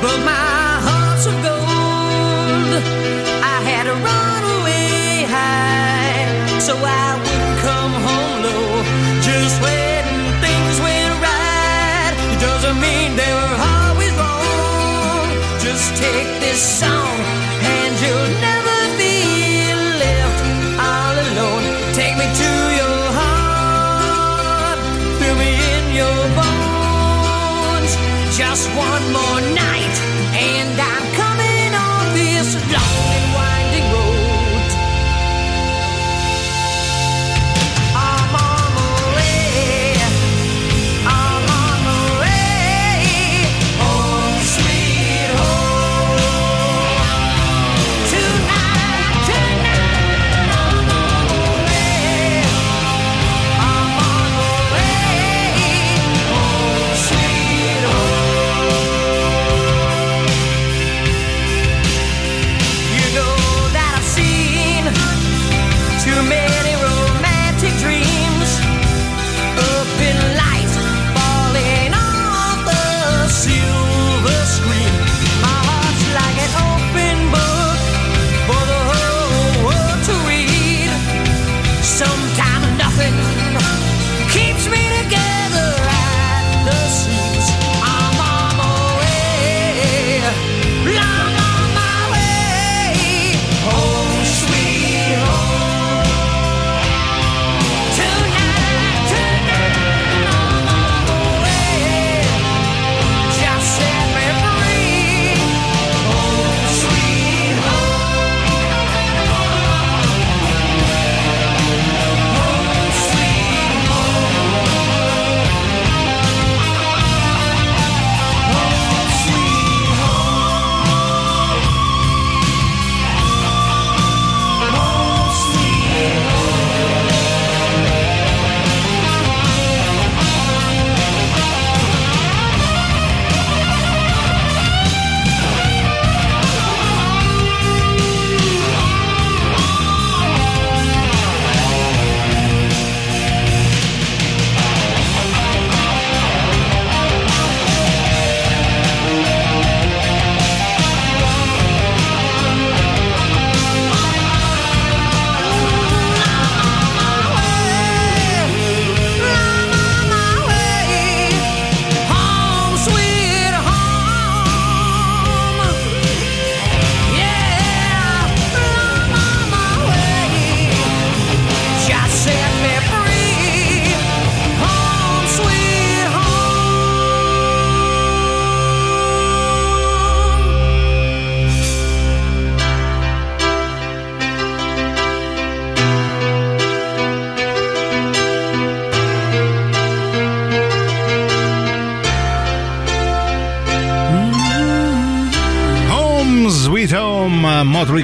but my heart's of gold. I had to run away high, so I wouldn't come home low. Just when things went right, it doesn't mean they were always wrong. Just take this song, and you'll never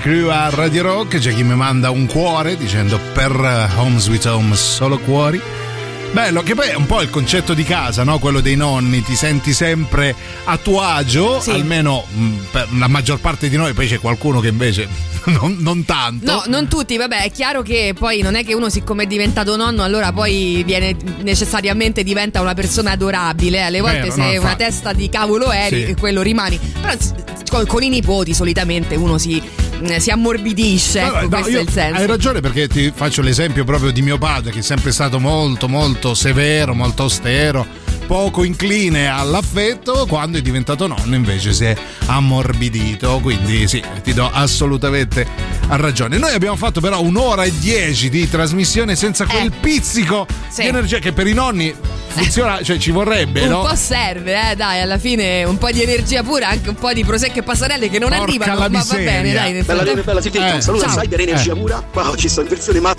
Crew a Radio Rock c'è chi mi manda un cuore dicendo per Home Sweet Home solo cuori Bello, che poi è un po' il concetto di casa, no? Quello dei nonni, ti senti sempre a tuo agio, Sì. almeno mh, per la maggior parte di noi, poi c'è qualcuno che invece [laughs] non, non tanto. No, non tutti, vabbè, è chiaro che poi non è che uno siccome è diventato nonno allora poi viene necessariamente diventa una persona adorabile, alle volte Vero, se no, una infatti. testa di cavolo eri, Sì. quello rimani. Però con, con i nipoti solitamente uno si, mm, si ammorbidisce, ecco, no, questo io- è il senso. Hai ragione perché ti faccio l'esempio proprio di mio padre che è sempre stato molto molto severo, molto austero, poco incline all'affetto, quando è diventato nonno invece si è ammorbidito, quindi sì, ti do assolutamente ragione. Noi abbiamo fatto però un'ora e dieci di trasmissione senza quel pizzico Eh. Sì. di energia che per i nonni [laughs] funziona, cioè ci vorrebbe, un no? po' serve, eh, dai, alla fine un po' di energia pura, anche un po' di prosecco e passarelle che non Porca arrivano, ma va miseria. bene, dai. nel Bella frattempo- Rene, bella Sitetta, Eh, un saluto ciao. a Cyber Energia Eh. Pura. Qua oggi sto in versione ma.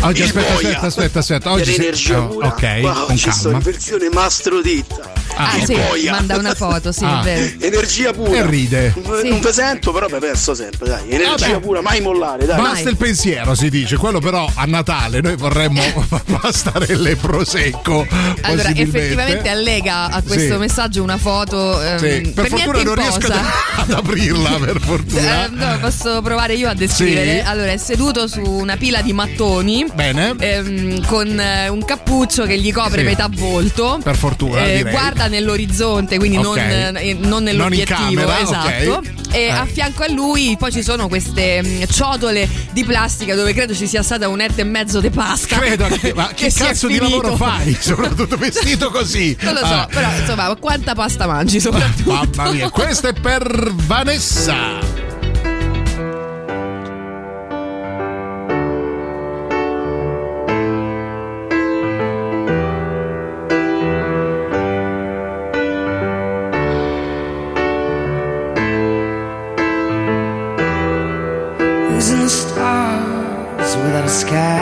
Oggi aspetta, boia. aspetta, aspetta, aspetta. Oggi per Energia oh, Pura. ok, Qua con oggi sto in versione mastro ditta. Ah, Il sì, boia. manda una foto, sì, Ah. Energia pura. E ride. Non Sì. non vi sento, però mi perso sempre, dai. Energia Vabbè. pura, mai mollare, dai. Basta il pensiero, si dice. Quello però a Natale noi vorremmo [laughs] pastarelle prosecco. Allora, effettivamente allega a questo Sì. messaggio una foto. ehm, Sì, per, fortuna niente non riesco ad, [laughs] ad aprirla, per fortuna. Eh, no, posso provare io a descrivere. Sì. Allora, è seduto su una pila di mattoni. Bene. ehm, con eh, un cappuccio che gli copre Sì. metà volto. Per fortuna, Eh, direi. guarda nell'orizzonte, quindi Ok. non, eh, non nell'obiettivo. Non in camera, esatto. ok. E Eh. a fianco a lui poi ci sono queste mm, ciotole di plastica dove credo ci sia stata un'etta e mezzo di pasta. Credo anche, ma [laughs] che, si è cazzo di finito. lavoro fai? [laughs] Soprattutto vestito così. Non lo so, Ah. però insomma, quanta pasta mangi soprattutto? Mamma mia, questo è per Vanessa.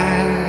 A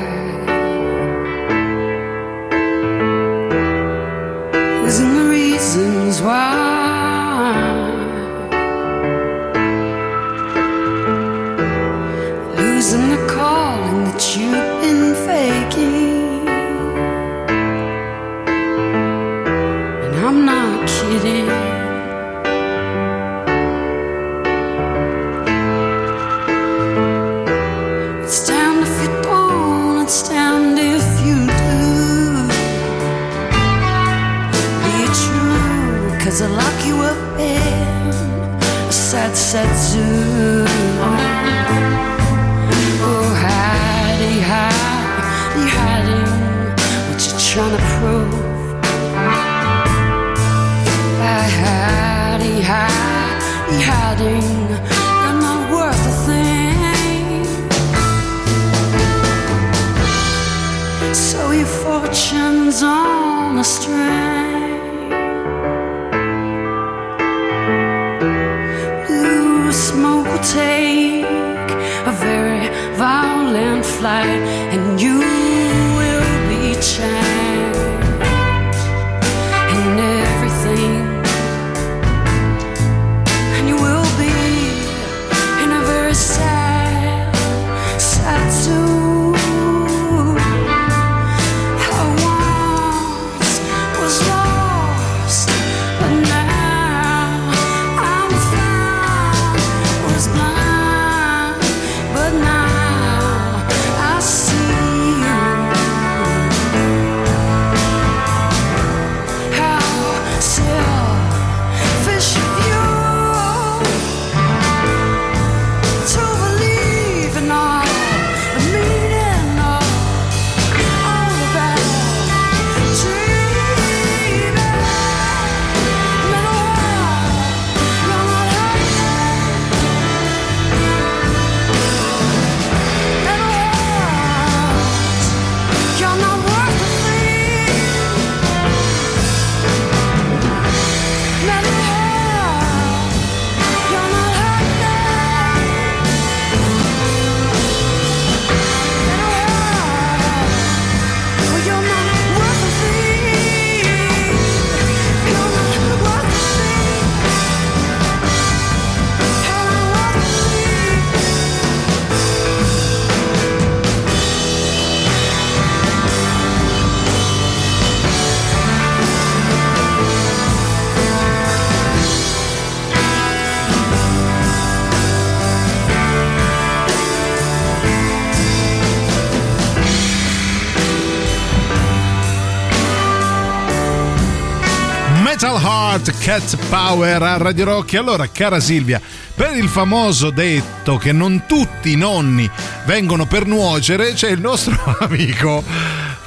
Cat Power a Radio Rock. Allora, cara Silvia, per il famoso detto che non tutti i nonni vengono per nuocere, c'è il nostro [laughs] amico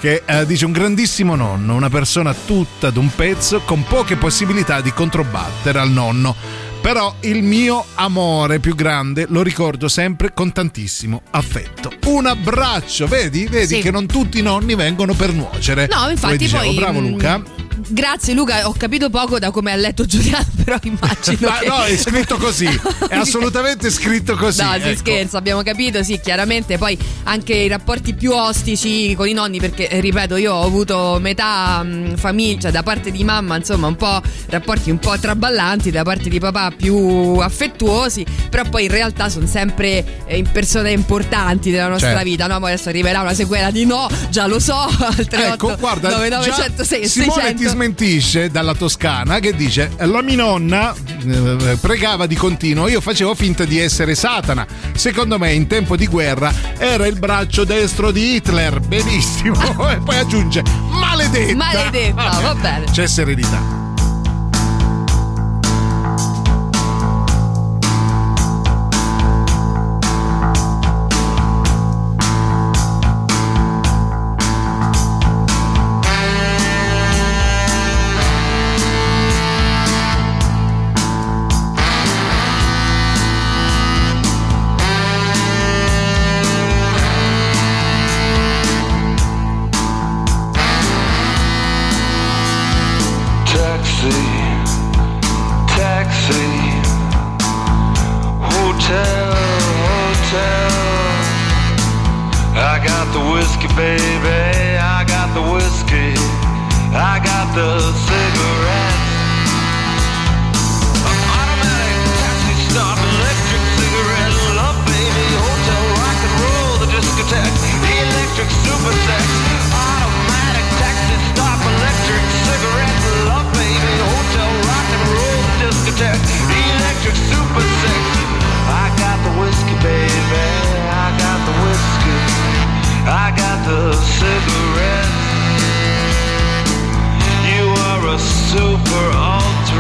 che eh, dice un grandissimo nonno, una persona tutta d'un pezzo con poche possibilità di controbattere al nonno. Però il mio amore più grande lo ricordo sempre con tantissimo affetto. Un abbraccio, vedi? Vedi Sì. che non tutti i nonni vengono per nuocere. No, infatti Come dicevo, poi, bravo mm, Luca. Grazie Luca, ho capito poco da come ha letto Giuliano, [laughs] però immagino Ma che... no, è scritto così. [laughs] È assolutamente scritto così. No, si ecco. scherza, abbiamo capito, sì, chiaramente poi anche i rapporti più ostici con i nonni, perché eh, ripeto, io ho avuto metà mh, famiglia, cioè da parte di mamma, insomma, un po' rapporti un po' traballanti, da parte di papà più affettuosi, però poi in realtà sono sempre eh, persone importanti della nostra Certo. vita, no? Poi adesso arriverà una sequela di no, già lo so, [laughs] al 38 Ecco, guarda, 9900 già Simone ti smentisce dalla Toscana che dice la mia nonna eh, pregava di continuo, io facevo finta di essere Satana. Secondo me in tempo di guerra era il braccio destro di Hitler. Benissimo. [laughs] e poi aggiunge maledetta. Maledetta, va bene. C'è serenità.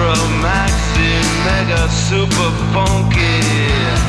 Pro maxi Mega Super Funky.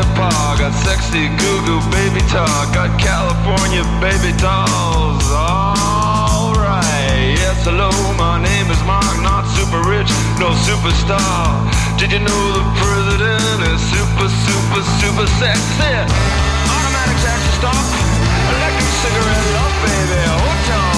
Mama, hey there, pa. Got sexy goo goo baby talk. Got California baby dolls. Alright, yes, hello, my name is Mark. Not super rich, no superstar. Did you know the president is super, super, super sexy? Automatic taxi stop. Electric cigarette love, baby. Hotel,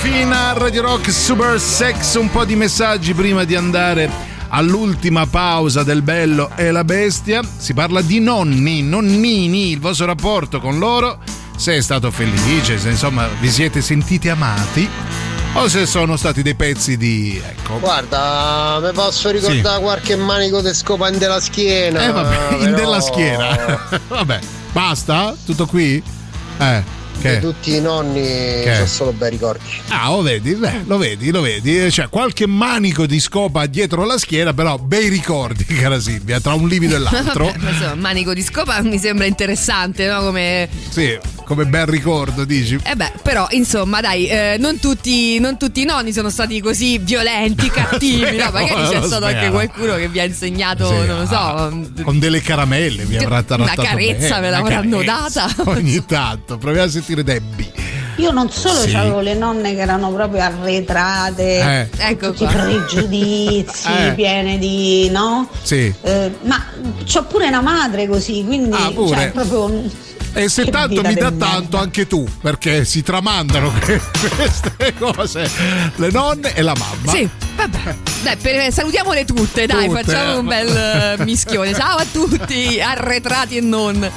Morphine a Radio Rock Super Sex, un po' di messaggi prima di andare all'ultima pausa del bello e la bestia. Si parla di nonni, nonnini, il vostro rapporto con loro, se è stato felice, se insomma vi siete sentiti amati o se sono stati dei pezzi di ecco. Guarda, mi posso ricordare qualche manico di scopa in della schiena. Eh vabbè, [laughs] in però- della schiera. [laughs] vabbè, basta? Tutto qui? Eh, che? tutti i nonni Che? ho solo bei ricordi. Ah, lo vedi, beh, lo vedi, lo vedi. Cioè, qualche manico di scopa dietro la schiena, però bei ricordi, [laughs] cara Silvia, tra un livido e [laughs] l'altro. Vabbè, manico di scopa mi sembra interessante, no? Come Sì, come bel ricordo, dici? Eh beh, però insomma, dai, eh, non, tutti, non tutti i nonni sono stati così violenti, [laughs] cattivi. no, magari c'è stato anche qualcuno che vi ha insegnato, Sì, non lo so. Con delle caramelle mi avrà Una trattato carezza bene, ve una l'avranno data. Ogni tanto, proviamo a sentire Debbie. Io non solo Sì. avevo le nonne che erano proprio arretrate, Eh. Ecco tutti qua. pregiudizi, [laughs] Eh. piene di no? Sì. Eh, ma c'ho pure una madre così, quindi Ah, pure? cioè, proprio E se Che tanto mi dà tanto anche tu, perché si tramandano que- [laughs] queste cose, le nonne e la mamma. Sì, vabbè. Dai, per- salutiamole tutte, dai, Tutte. facciamo un bel eh, mischione. Ciao a tutti, [laughs] arretrati e non.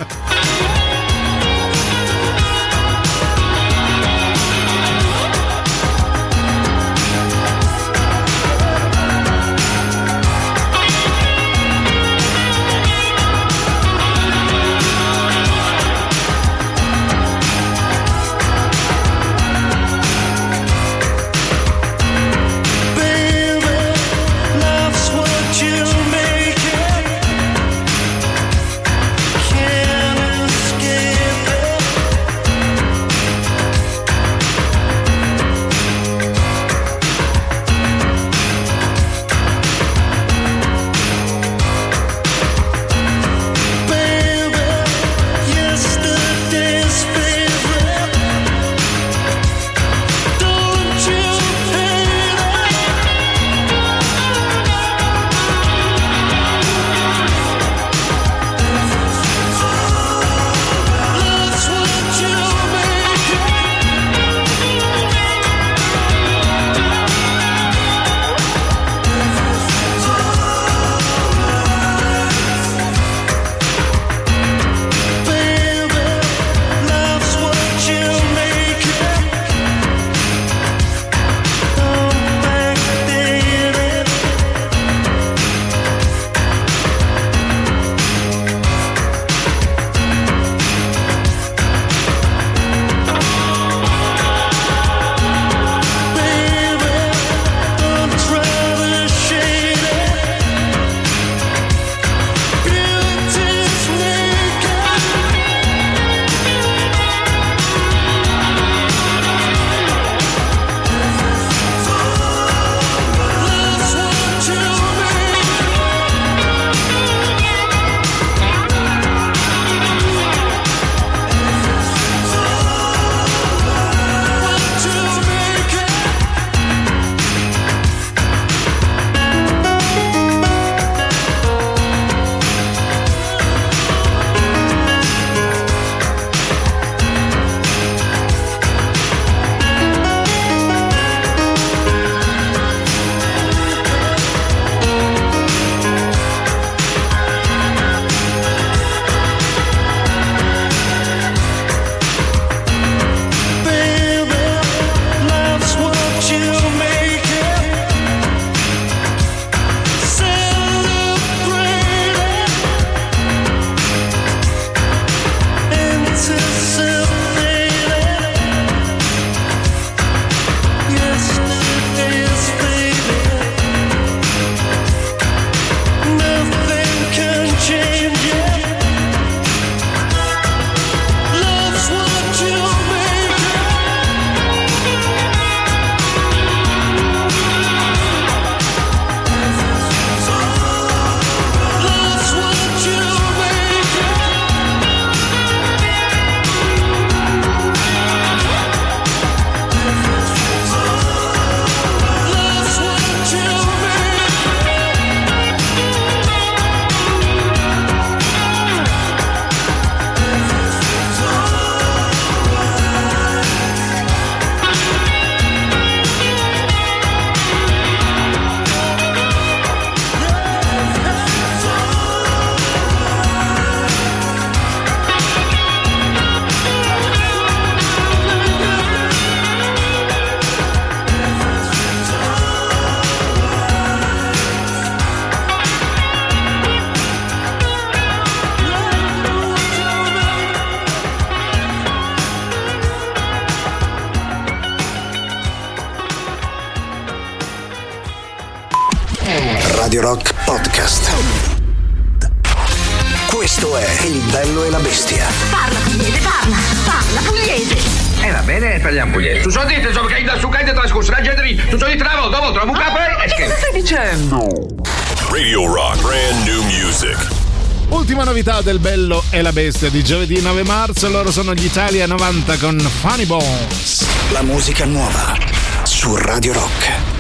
Radio Rock Podcast. Questo è Il bello e la bestia. Parla pugliese, parla, parla pugliese. Eh va bene, parliamo pugliese. Tu so dite, insomma, che da su cade trascorso, lì, tu so di travo, dopo trovo un capo e Che cosa stai dicendo? Radio Rock, brand new music. Ultima novità del Bello e la Bestia di giovedì 9 marzo, loro sono gli Italia 90 con Funny Bones. La musica nuova su Radio Rock.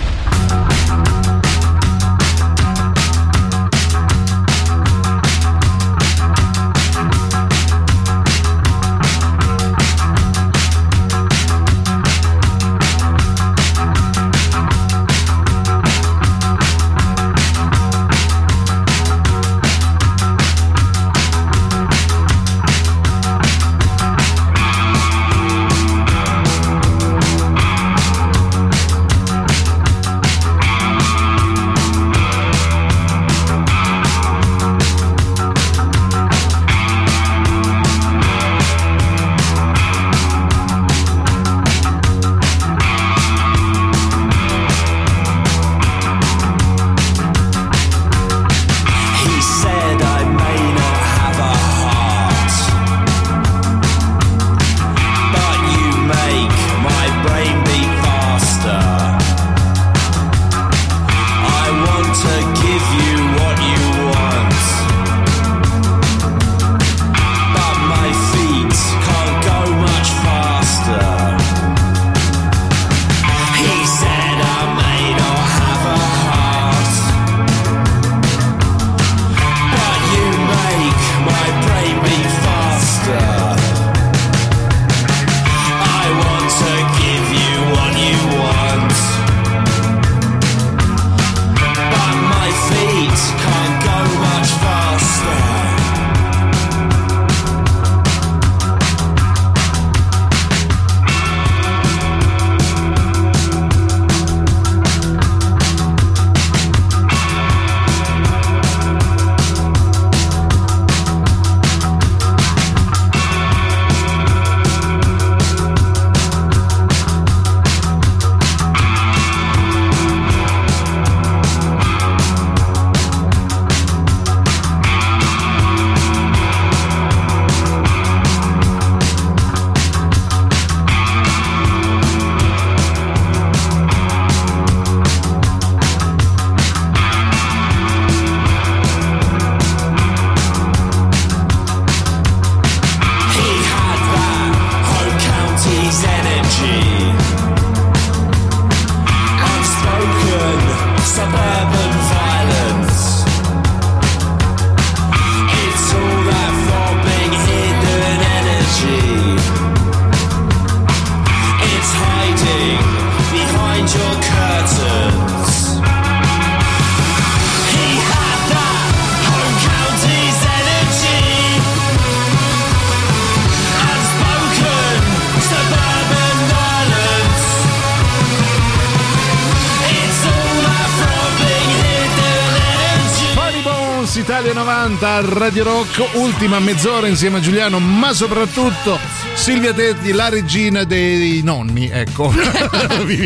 90 a Radio Rock, ultima mezz'ora insieme a Giuliano, ma soprattutto Silvia Tetti, la regina dei nonni, ecco. [laughs]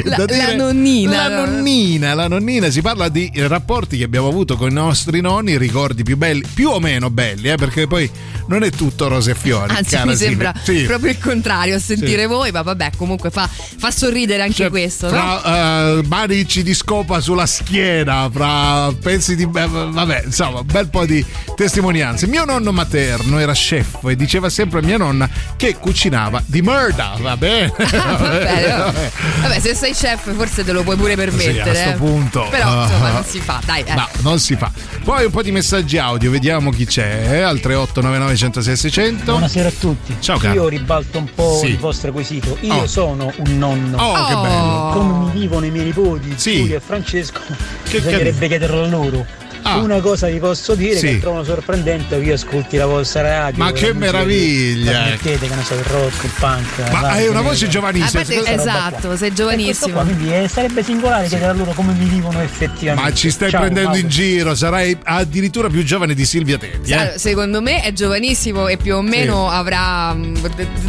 La- la nonnina. La nonnina, la nonnina. Si parla di rapporti che abbiamo avuto con i nostri nonni, ricordi più belli, più o meno belli, eh, perché poi non è tutto rose e fiori. Anzi, mi sembra Sì. proprio il contrario a sentire Sì. voi, ma vabbè, comunque fa, fa sorridere anche Cioè, questo, no? fra eh, manici di scopa sulla schiena, fra pezzi di. beh, Vabbè, insomma, un bel po' di testimonianze. Mio nonno materno era chef e diceva sempre a mia nonna che cucinava di merda. Va bene. [laughs] Ah, va bene, [laughs] no? Vabbè, se sei chef forse te lo puoi pure permettere. Sì, a sto eh. punto. Però insomma Ah. non si fa, dai. eh. No, non si fa. Poi un po' di messaggi audio, vediamo chi c'è. eh, Al 3899 106 600. Buonasera a tutti. Ciao caro. Io ribalto un po' Sì. il vostro quesito. Io Oh. sono un nonno. Oh, che bello. Come mi vivono i miei nipoti, Sì. Giulia e Francesco, Che bisognerebbe chiederlo a loro. Ah. Una cosa vi posso dire Sì. che trovo sorprendente che io ascolti la vostra radio. Ma che meraviglia. che Trasmettete, che ne so, il rock, il punk. Ma hai una voce giovanissima. Ah, esatto, sei giovanissimo. Quindi eh, sarebbe singolare chiedere a loro come mi vivono effettivamente. Ma ci stai Ciao, prendendo Mauro. in giro, sarai addirittura più giovane di Silvia Tetti. Eh? Secondo me è giovanissimo e più o meno avrà mm,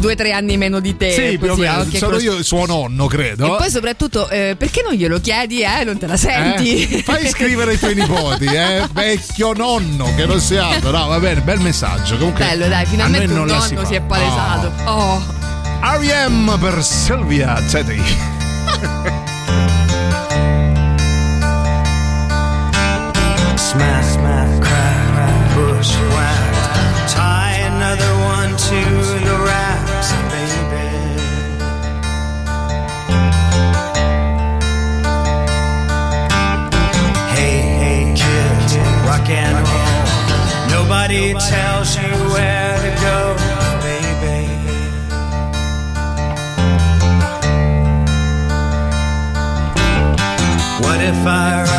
due o tre anni meno di te. Sì, più o meno. e Sono io suo nonno, credo. E poi soprattutto, eh, perché non glielo chiedi, eh? Non te la senti? Eh? Fai scrivere ai tuoi [laughs] nipoti, eh? È vecchio nonno che non si alza. No, va bene, bel messaggio. Comunque, Bello, dai, finalmente un nonno si, fa. è palesato. Oh. R.E.M. per Silvia Teddy. [laughs] Nobody tells you where to go, baby. What if I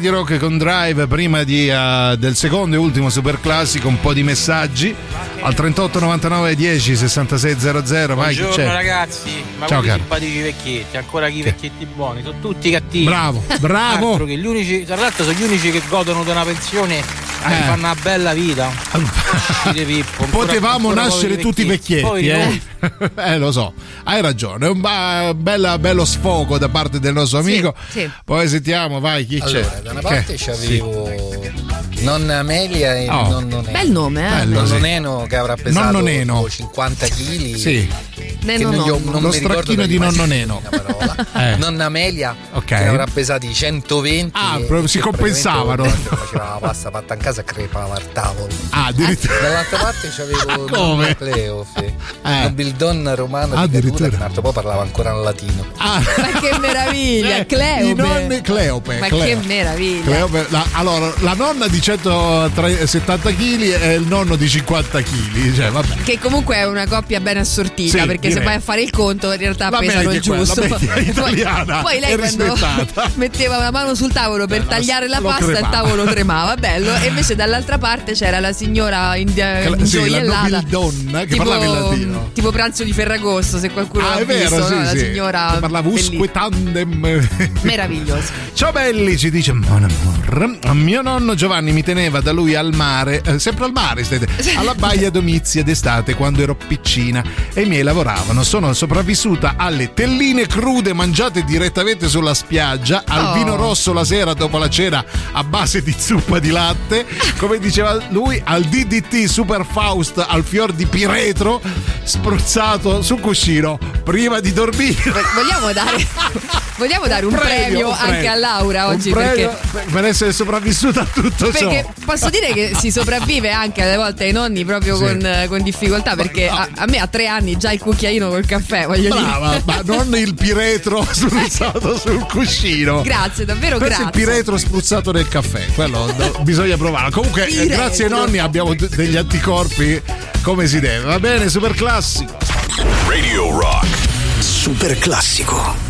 Radio Rock con Drive prima di, eh, del secondo e ultimo super classico un po' di messaggi al 38 99 10 66 00 vai Buongiorno c'è ragazzi, ma Ciao, caro. simpatici vecchietti, ancora chi vecchietti buoni, sono tutti cattivi. Bravo, [laughs] bravo. Altro che gli unici, tra l'altro sono gli unici che godono di una pensione Eh. fanno una bella vita. [laughs] Pippo, ancora- Potevamo ancora nascere tutti vecchietti, Poi eh? [laughs] eh, lo so, hai ragione. È un ba- bella- bello sfogo da parte del nostro amico. sì. Poi sentiamo, vai, chi Allora, c'è? da una Che? parte c'avevo nonna Amelia e Oh. nonno Neno. Bel nome, eh? Bello, Nonno sì. Neno che avrà pesato Nonno Neno. tipo 50 kg. Sì. Neno non, nonno. non Lo stracchino di nonno Neno. Parola. Eh. Nonna Amelia, Ok. che ne avrà pesati 120. Ah, e- si compensavano. Faceva la pasta fatta in casa e crepava al tavolo. Ah, addirittura. Dall'altra parte c'avevo Come? Nonna Cleo, sì. Eh. nobildonna romana di Addirittura. caduta, un altro po' parlava ancora in latino. Ah, Ma che meraviglia, Eh, Cleope. I nonni Cleope. Ma Cleo. che meraviglia. Cleope, la- allora, la nonna di 170 kg e il nonno di 50 kg. Cioè, vabbè. Che comunque è una coppia ben assortita, Sì, perché direi. se vai a fare il conto in realtà La pesano il è quella, media Poi- [laughs] italiana poi, lei quando [laughs] metteva una mano sul tavolo per Eh, tagliare la pasta, il crepava. tavolo tremava, bello. E invece dall'altra parte c'era la signora india- Cla- sì, la ingioiellata. nobildonna che tipo, parlava in latino. Tipo pranzo di Ferragosto, se qualcuno Ah, l'ha è vero, visto, sì, no? la sì. signora Parlava usque tandem. [laughs] meraviglioso. Ciao belli, ci dice Mon amour. Mio nonno Giovanni mi teneva da lui al mare, eh, sempre al mare, state, alla baia Domizia d'estate quando ero piccina e i miei lavoravano. Sono sopravvissuta alle telline crude mangiate direttamente sulla spiaggia, al Oh. vino rosso la sera dopo la cena a base di zuppa di latte, come diceva lui, al DDT Super Faust al fior di piretro spruzzato sul cuscino prima di dormire. Vogliamo dare, [laughs] vogliamo dare un Premio, premio, un anche premio. a Laura Un oggi premio perché per essere sopravvissuta a tutto ciò. Perché posso dire che si sopravvive anche alle volte ai nonni proprio Sì. con, con difficoltà. Perché a, a me a tre anni già il cucchiaino col caffè, voglio Brava, dire. ma non il piretro [laughs] spruzzato sul cuscino. Grazie, davvero Questo è il grazie. piretro spruzzato nel caffè, quello do- bisogna provarlo. Comunque, Piretro. grazie ai nonni abbiamo d- degli anticorpi come si deve. Va bene, super classico. Radio Rock. Super classico.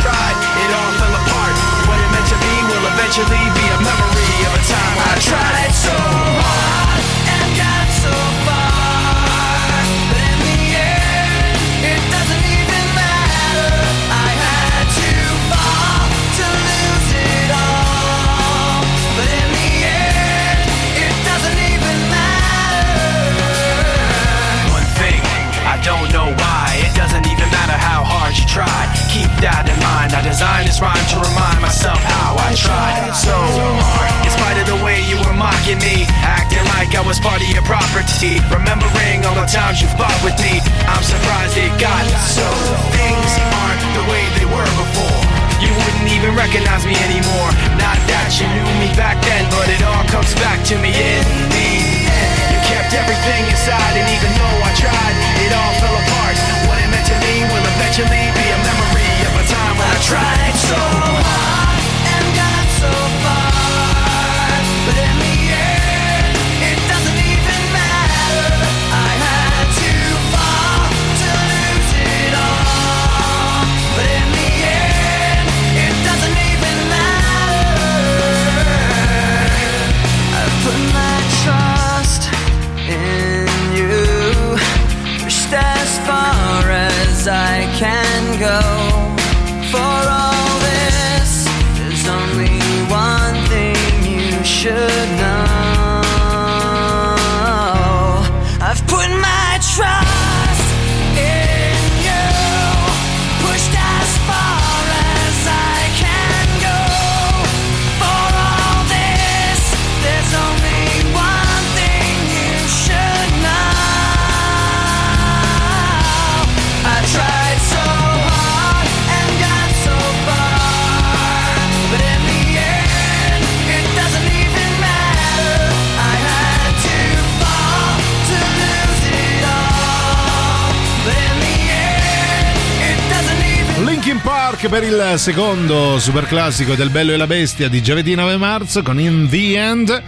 tried, it all fell apart. What it meant to be will eventually be a memory of a time I tried so hard and got so far. But in the end, it doesn't even matter. I had to fall to lose it all. But in the end, it doesn't even matter. One thing, I don't know why. It doesn't even matter how hard you try. That in mind. I designed this rhyme to remind myself how I tried so hard. In spite of the way you were mocking me, acting like I was part of your property. Remembering all the times you Park per il secondo super classico del Bello e la Bestia di giovedì 9 marzo con In the End.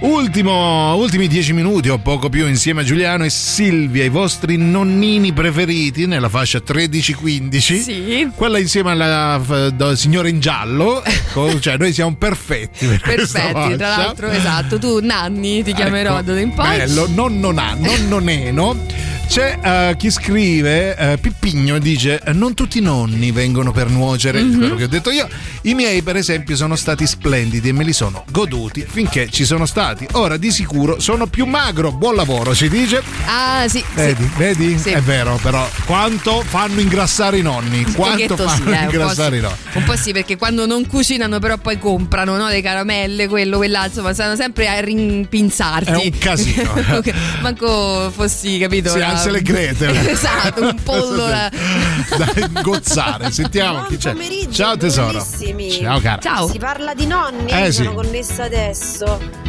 Ultimo, ultimi dieci minuti o poco più insieme a Giuliano e Silvia, i vostri nonnini preferiti nella fascia 13-15. Sì. Quella insieme alla f- da- signora in giallo. Ecco, [laughs] cioè noi siamo perfetti. Per Perfetti, tra l'altro, esatto. Tu, Nanni, ti chiamerò Ecco, d'ora in poi. Bello, nonno na- nonno neno. C'è eh, chi scrive, eh, Pippigno dice: Non tutti i nonni vengono per nuocere, Mhm. quello che ho detto io. I miei, per esempio, sono stati splendidi e me li sono goduti finché ci sono stati. Ora di sicuro sono più magro. Buon lavoro, si dice. Ah, sì. Vedi, sì. vedi? Sì. È vero, però quanto fanno ingrassare i nonni? Quanto fanno sì, eh, ingrassare i nonni? Un po' sì, perché quando non cucinano, però poi comprano no, le caramelle, quello, quell'altro, insomma, stanno sempre a rimpinzarti. È un casino. [laughs] Manco fossi, capito? Sì, Ansel e Gretel. [laughs] esatto, un pollo. da- Da gozzare, sentiamo chi c'è. pomeriggio, Ciao tesoro. Ciao cara. Si parla di nonni, Eh, sì. sono connessa adesso.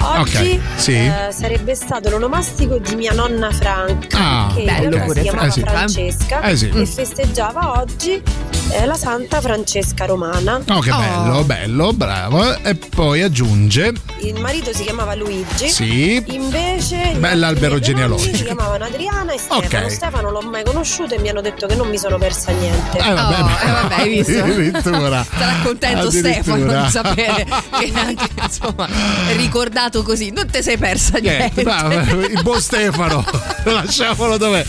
Oggi Ok, sì. eh, sarebbe stato l'onomastico di mia nonna Franca, Ah, che bello si chiamava Eh, sì. Francesca Eh, sì. e festeggiava oggi eh, la Santa Francesca Romana. Oh, che bello, bello, bravo. E poi aggiunge. Il marito si chiamava Luigi. Sì. Invece Bell'albero genealogico. si chiamavano Adriana e Stefano. Ok. Stefano l'ho mai conosciuto e mi hanno detto che non mi sono persa niente. Eh, vabbè, Oh, eh, vabbè, hai visto? [laughs] Addirittura. Sarà contento. Stefano di sapere che anche insomma è ricordato così. Non te sei persa niente. Niente, bravo, il buon Stefano, [laughs] [laughs] lasciamolo dov'è.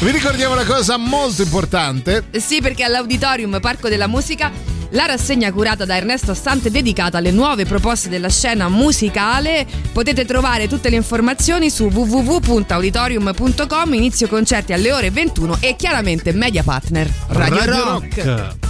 Vi ricordiamo una cosa molto importante. Sì, perché all'Auditorium Parco della Musica la rassegna curata da Ernesto Assante dedicata alle nuove proposte della scena musicale. Potete trovare tutte le informazioni su www.auditorium.com, inizio concerti alle ore 21 e chiaramente media partner Radio, Rock. Thank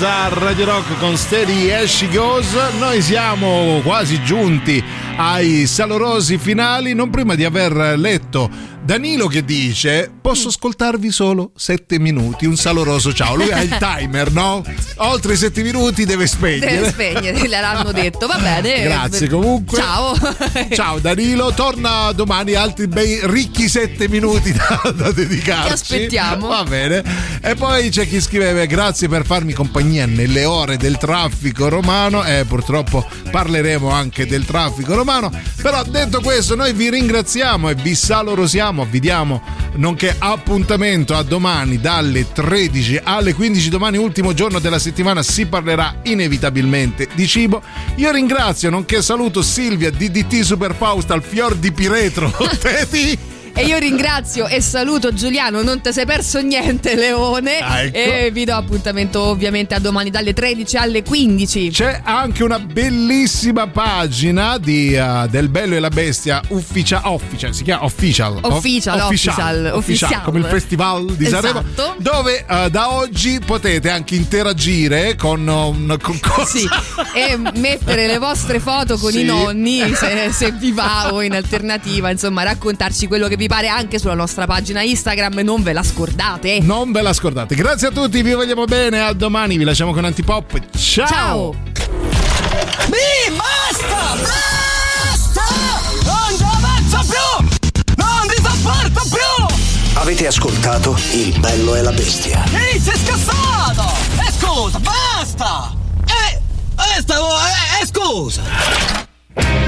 A Radio Rock con Steady as She Goes. Noi siamo quasi giunti ai salorosi finali, non prima di aver letto Danilo che dice posso ascoltarvi solo 7 minuti, un saloroso ciao. Lui ha il [laughs] timer, no? Oltre i 7 minuti deve spegnere. Deve spegnere, [laughs] gliel'hanno detto. Va bene. Grazie comunque. Ciao. [laughs] Ciao Danilo, torna domani altri bei ricchi 7 minuti da, da dedicarci. Ti aspettiamo. Va bene. E poi c'è chi scriveva grazie per farmi compagnia nelle ore del traffico romano. E purtroppo parleremo anche del traffico romano. Però detto questo, noi vi ringraziamo e vi salorosiamo. Vi diamo nonché appuntamento a domani dalle 13 alle 15. Domani, ultimo giorno della settimana, si parlerà inevitabilmente di cibo. Io ringrazio, nonché saluto Silvia DDT Super Faust al fior di Piretro. [laughs] Teti. E io ringrazio e saluto Giuliano, non ti sei perso niente Leone Ah, ecco. e vi do appuntamento ovviamente a domani dalle 13 alle 15. C'è anche una bellissima pagina di, uh, del Bello e la Bestia ufficia, official, si chiama official. Official, Off- official, official. come il festival di Sanremo, Esatto. dove uh, da oggi potete anche interagire con un concorso. Sì, e mettere le vostre foto con Sì. i nonni se, se vi va o in alternativa, insomma, raccontarci quello che vi pare anche sulla nostra pagina Instagram, non ve la scordate. Non ve la scordate. Grazie a tutti, vi vogliamo bene. A domani, vi lasciamo con Antipop. Ciao. Ciao. Mi basta! Basta! Non ci avanzo più! Non ti sopporto più! Avete ascoltato Il bello e la bestia. Ehi, sei scassato! E scusa, basta! Eh, eh, stavo... Eh, eh, scusa!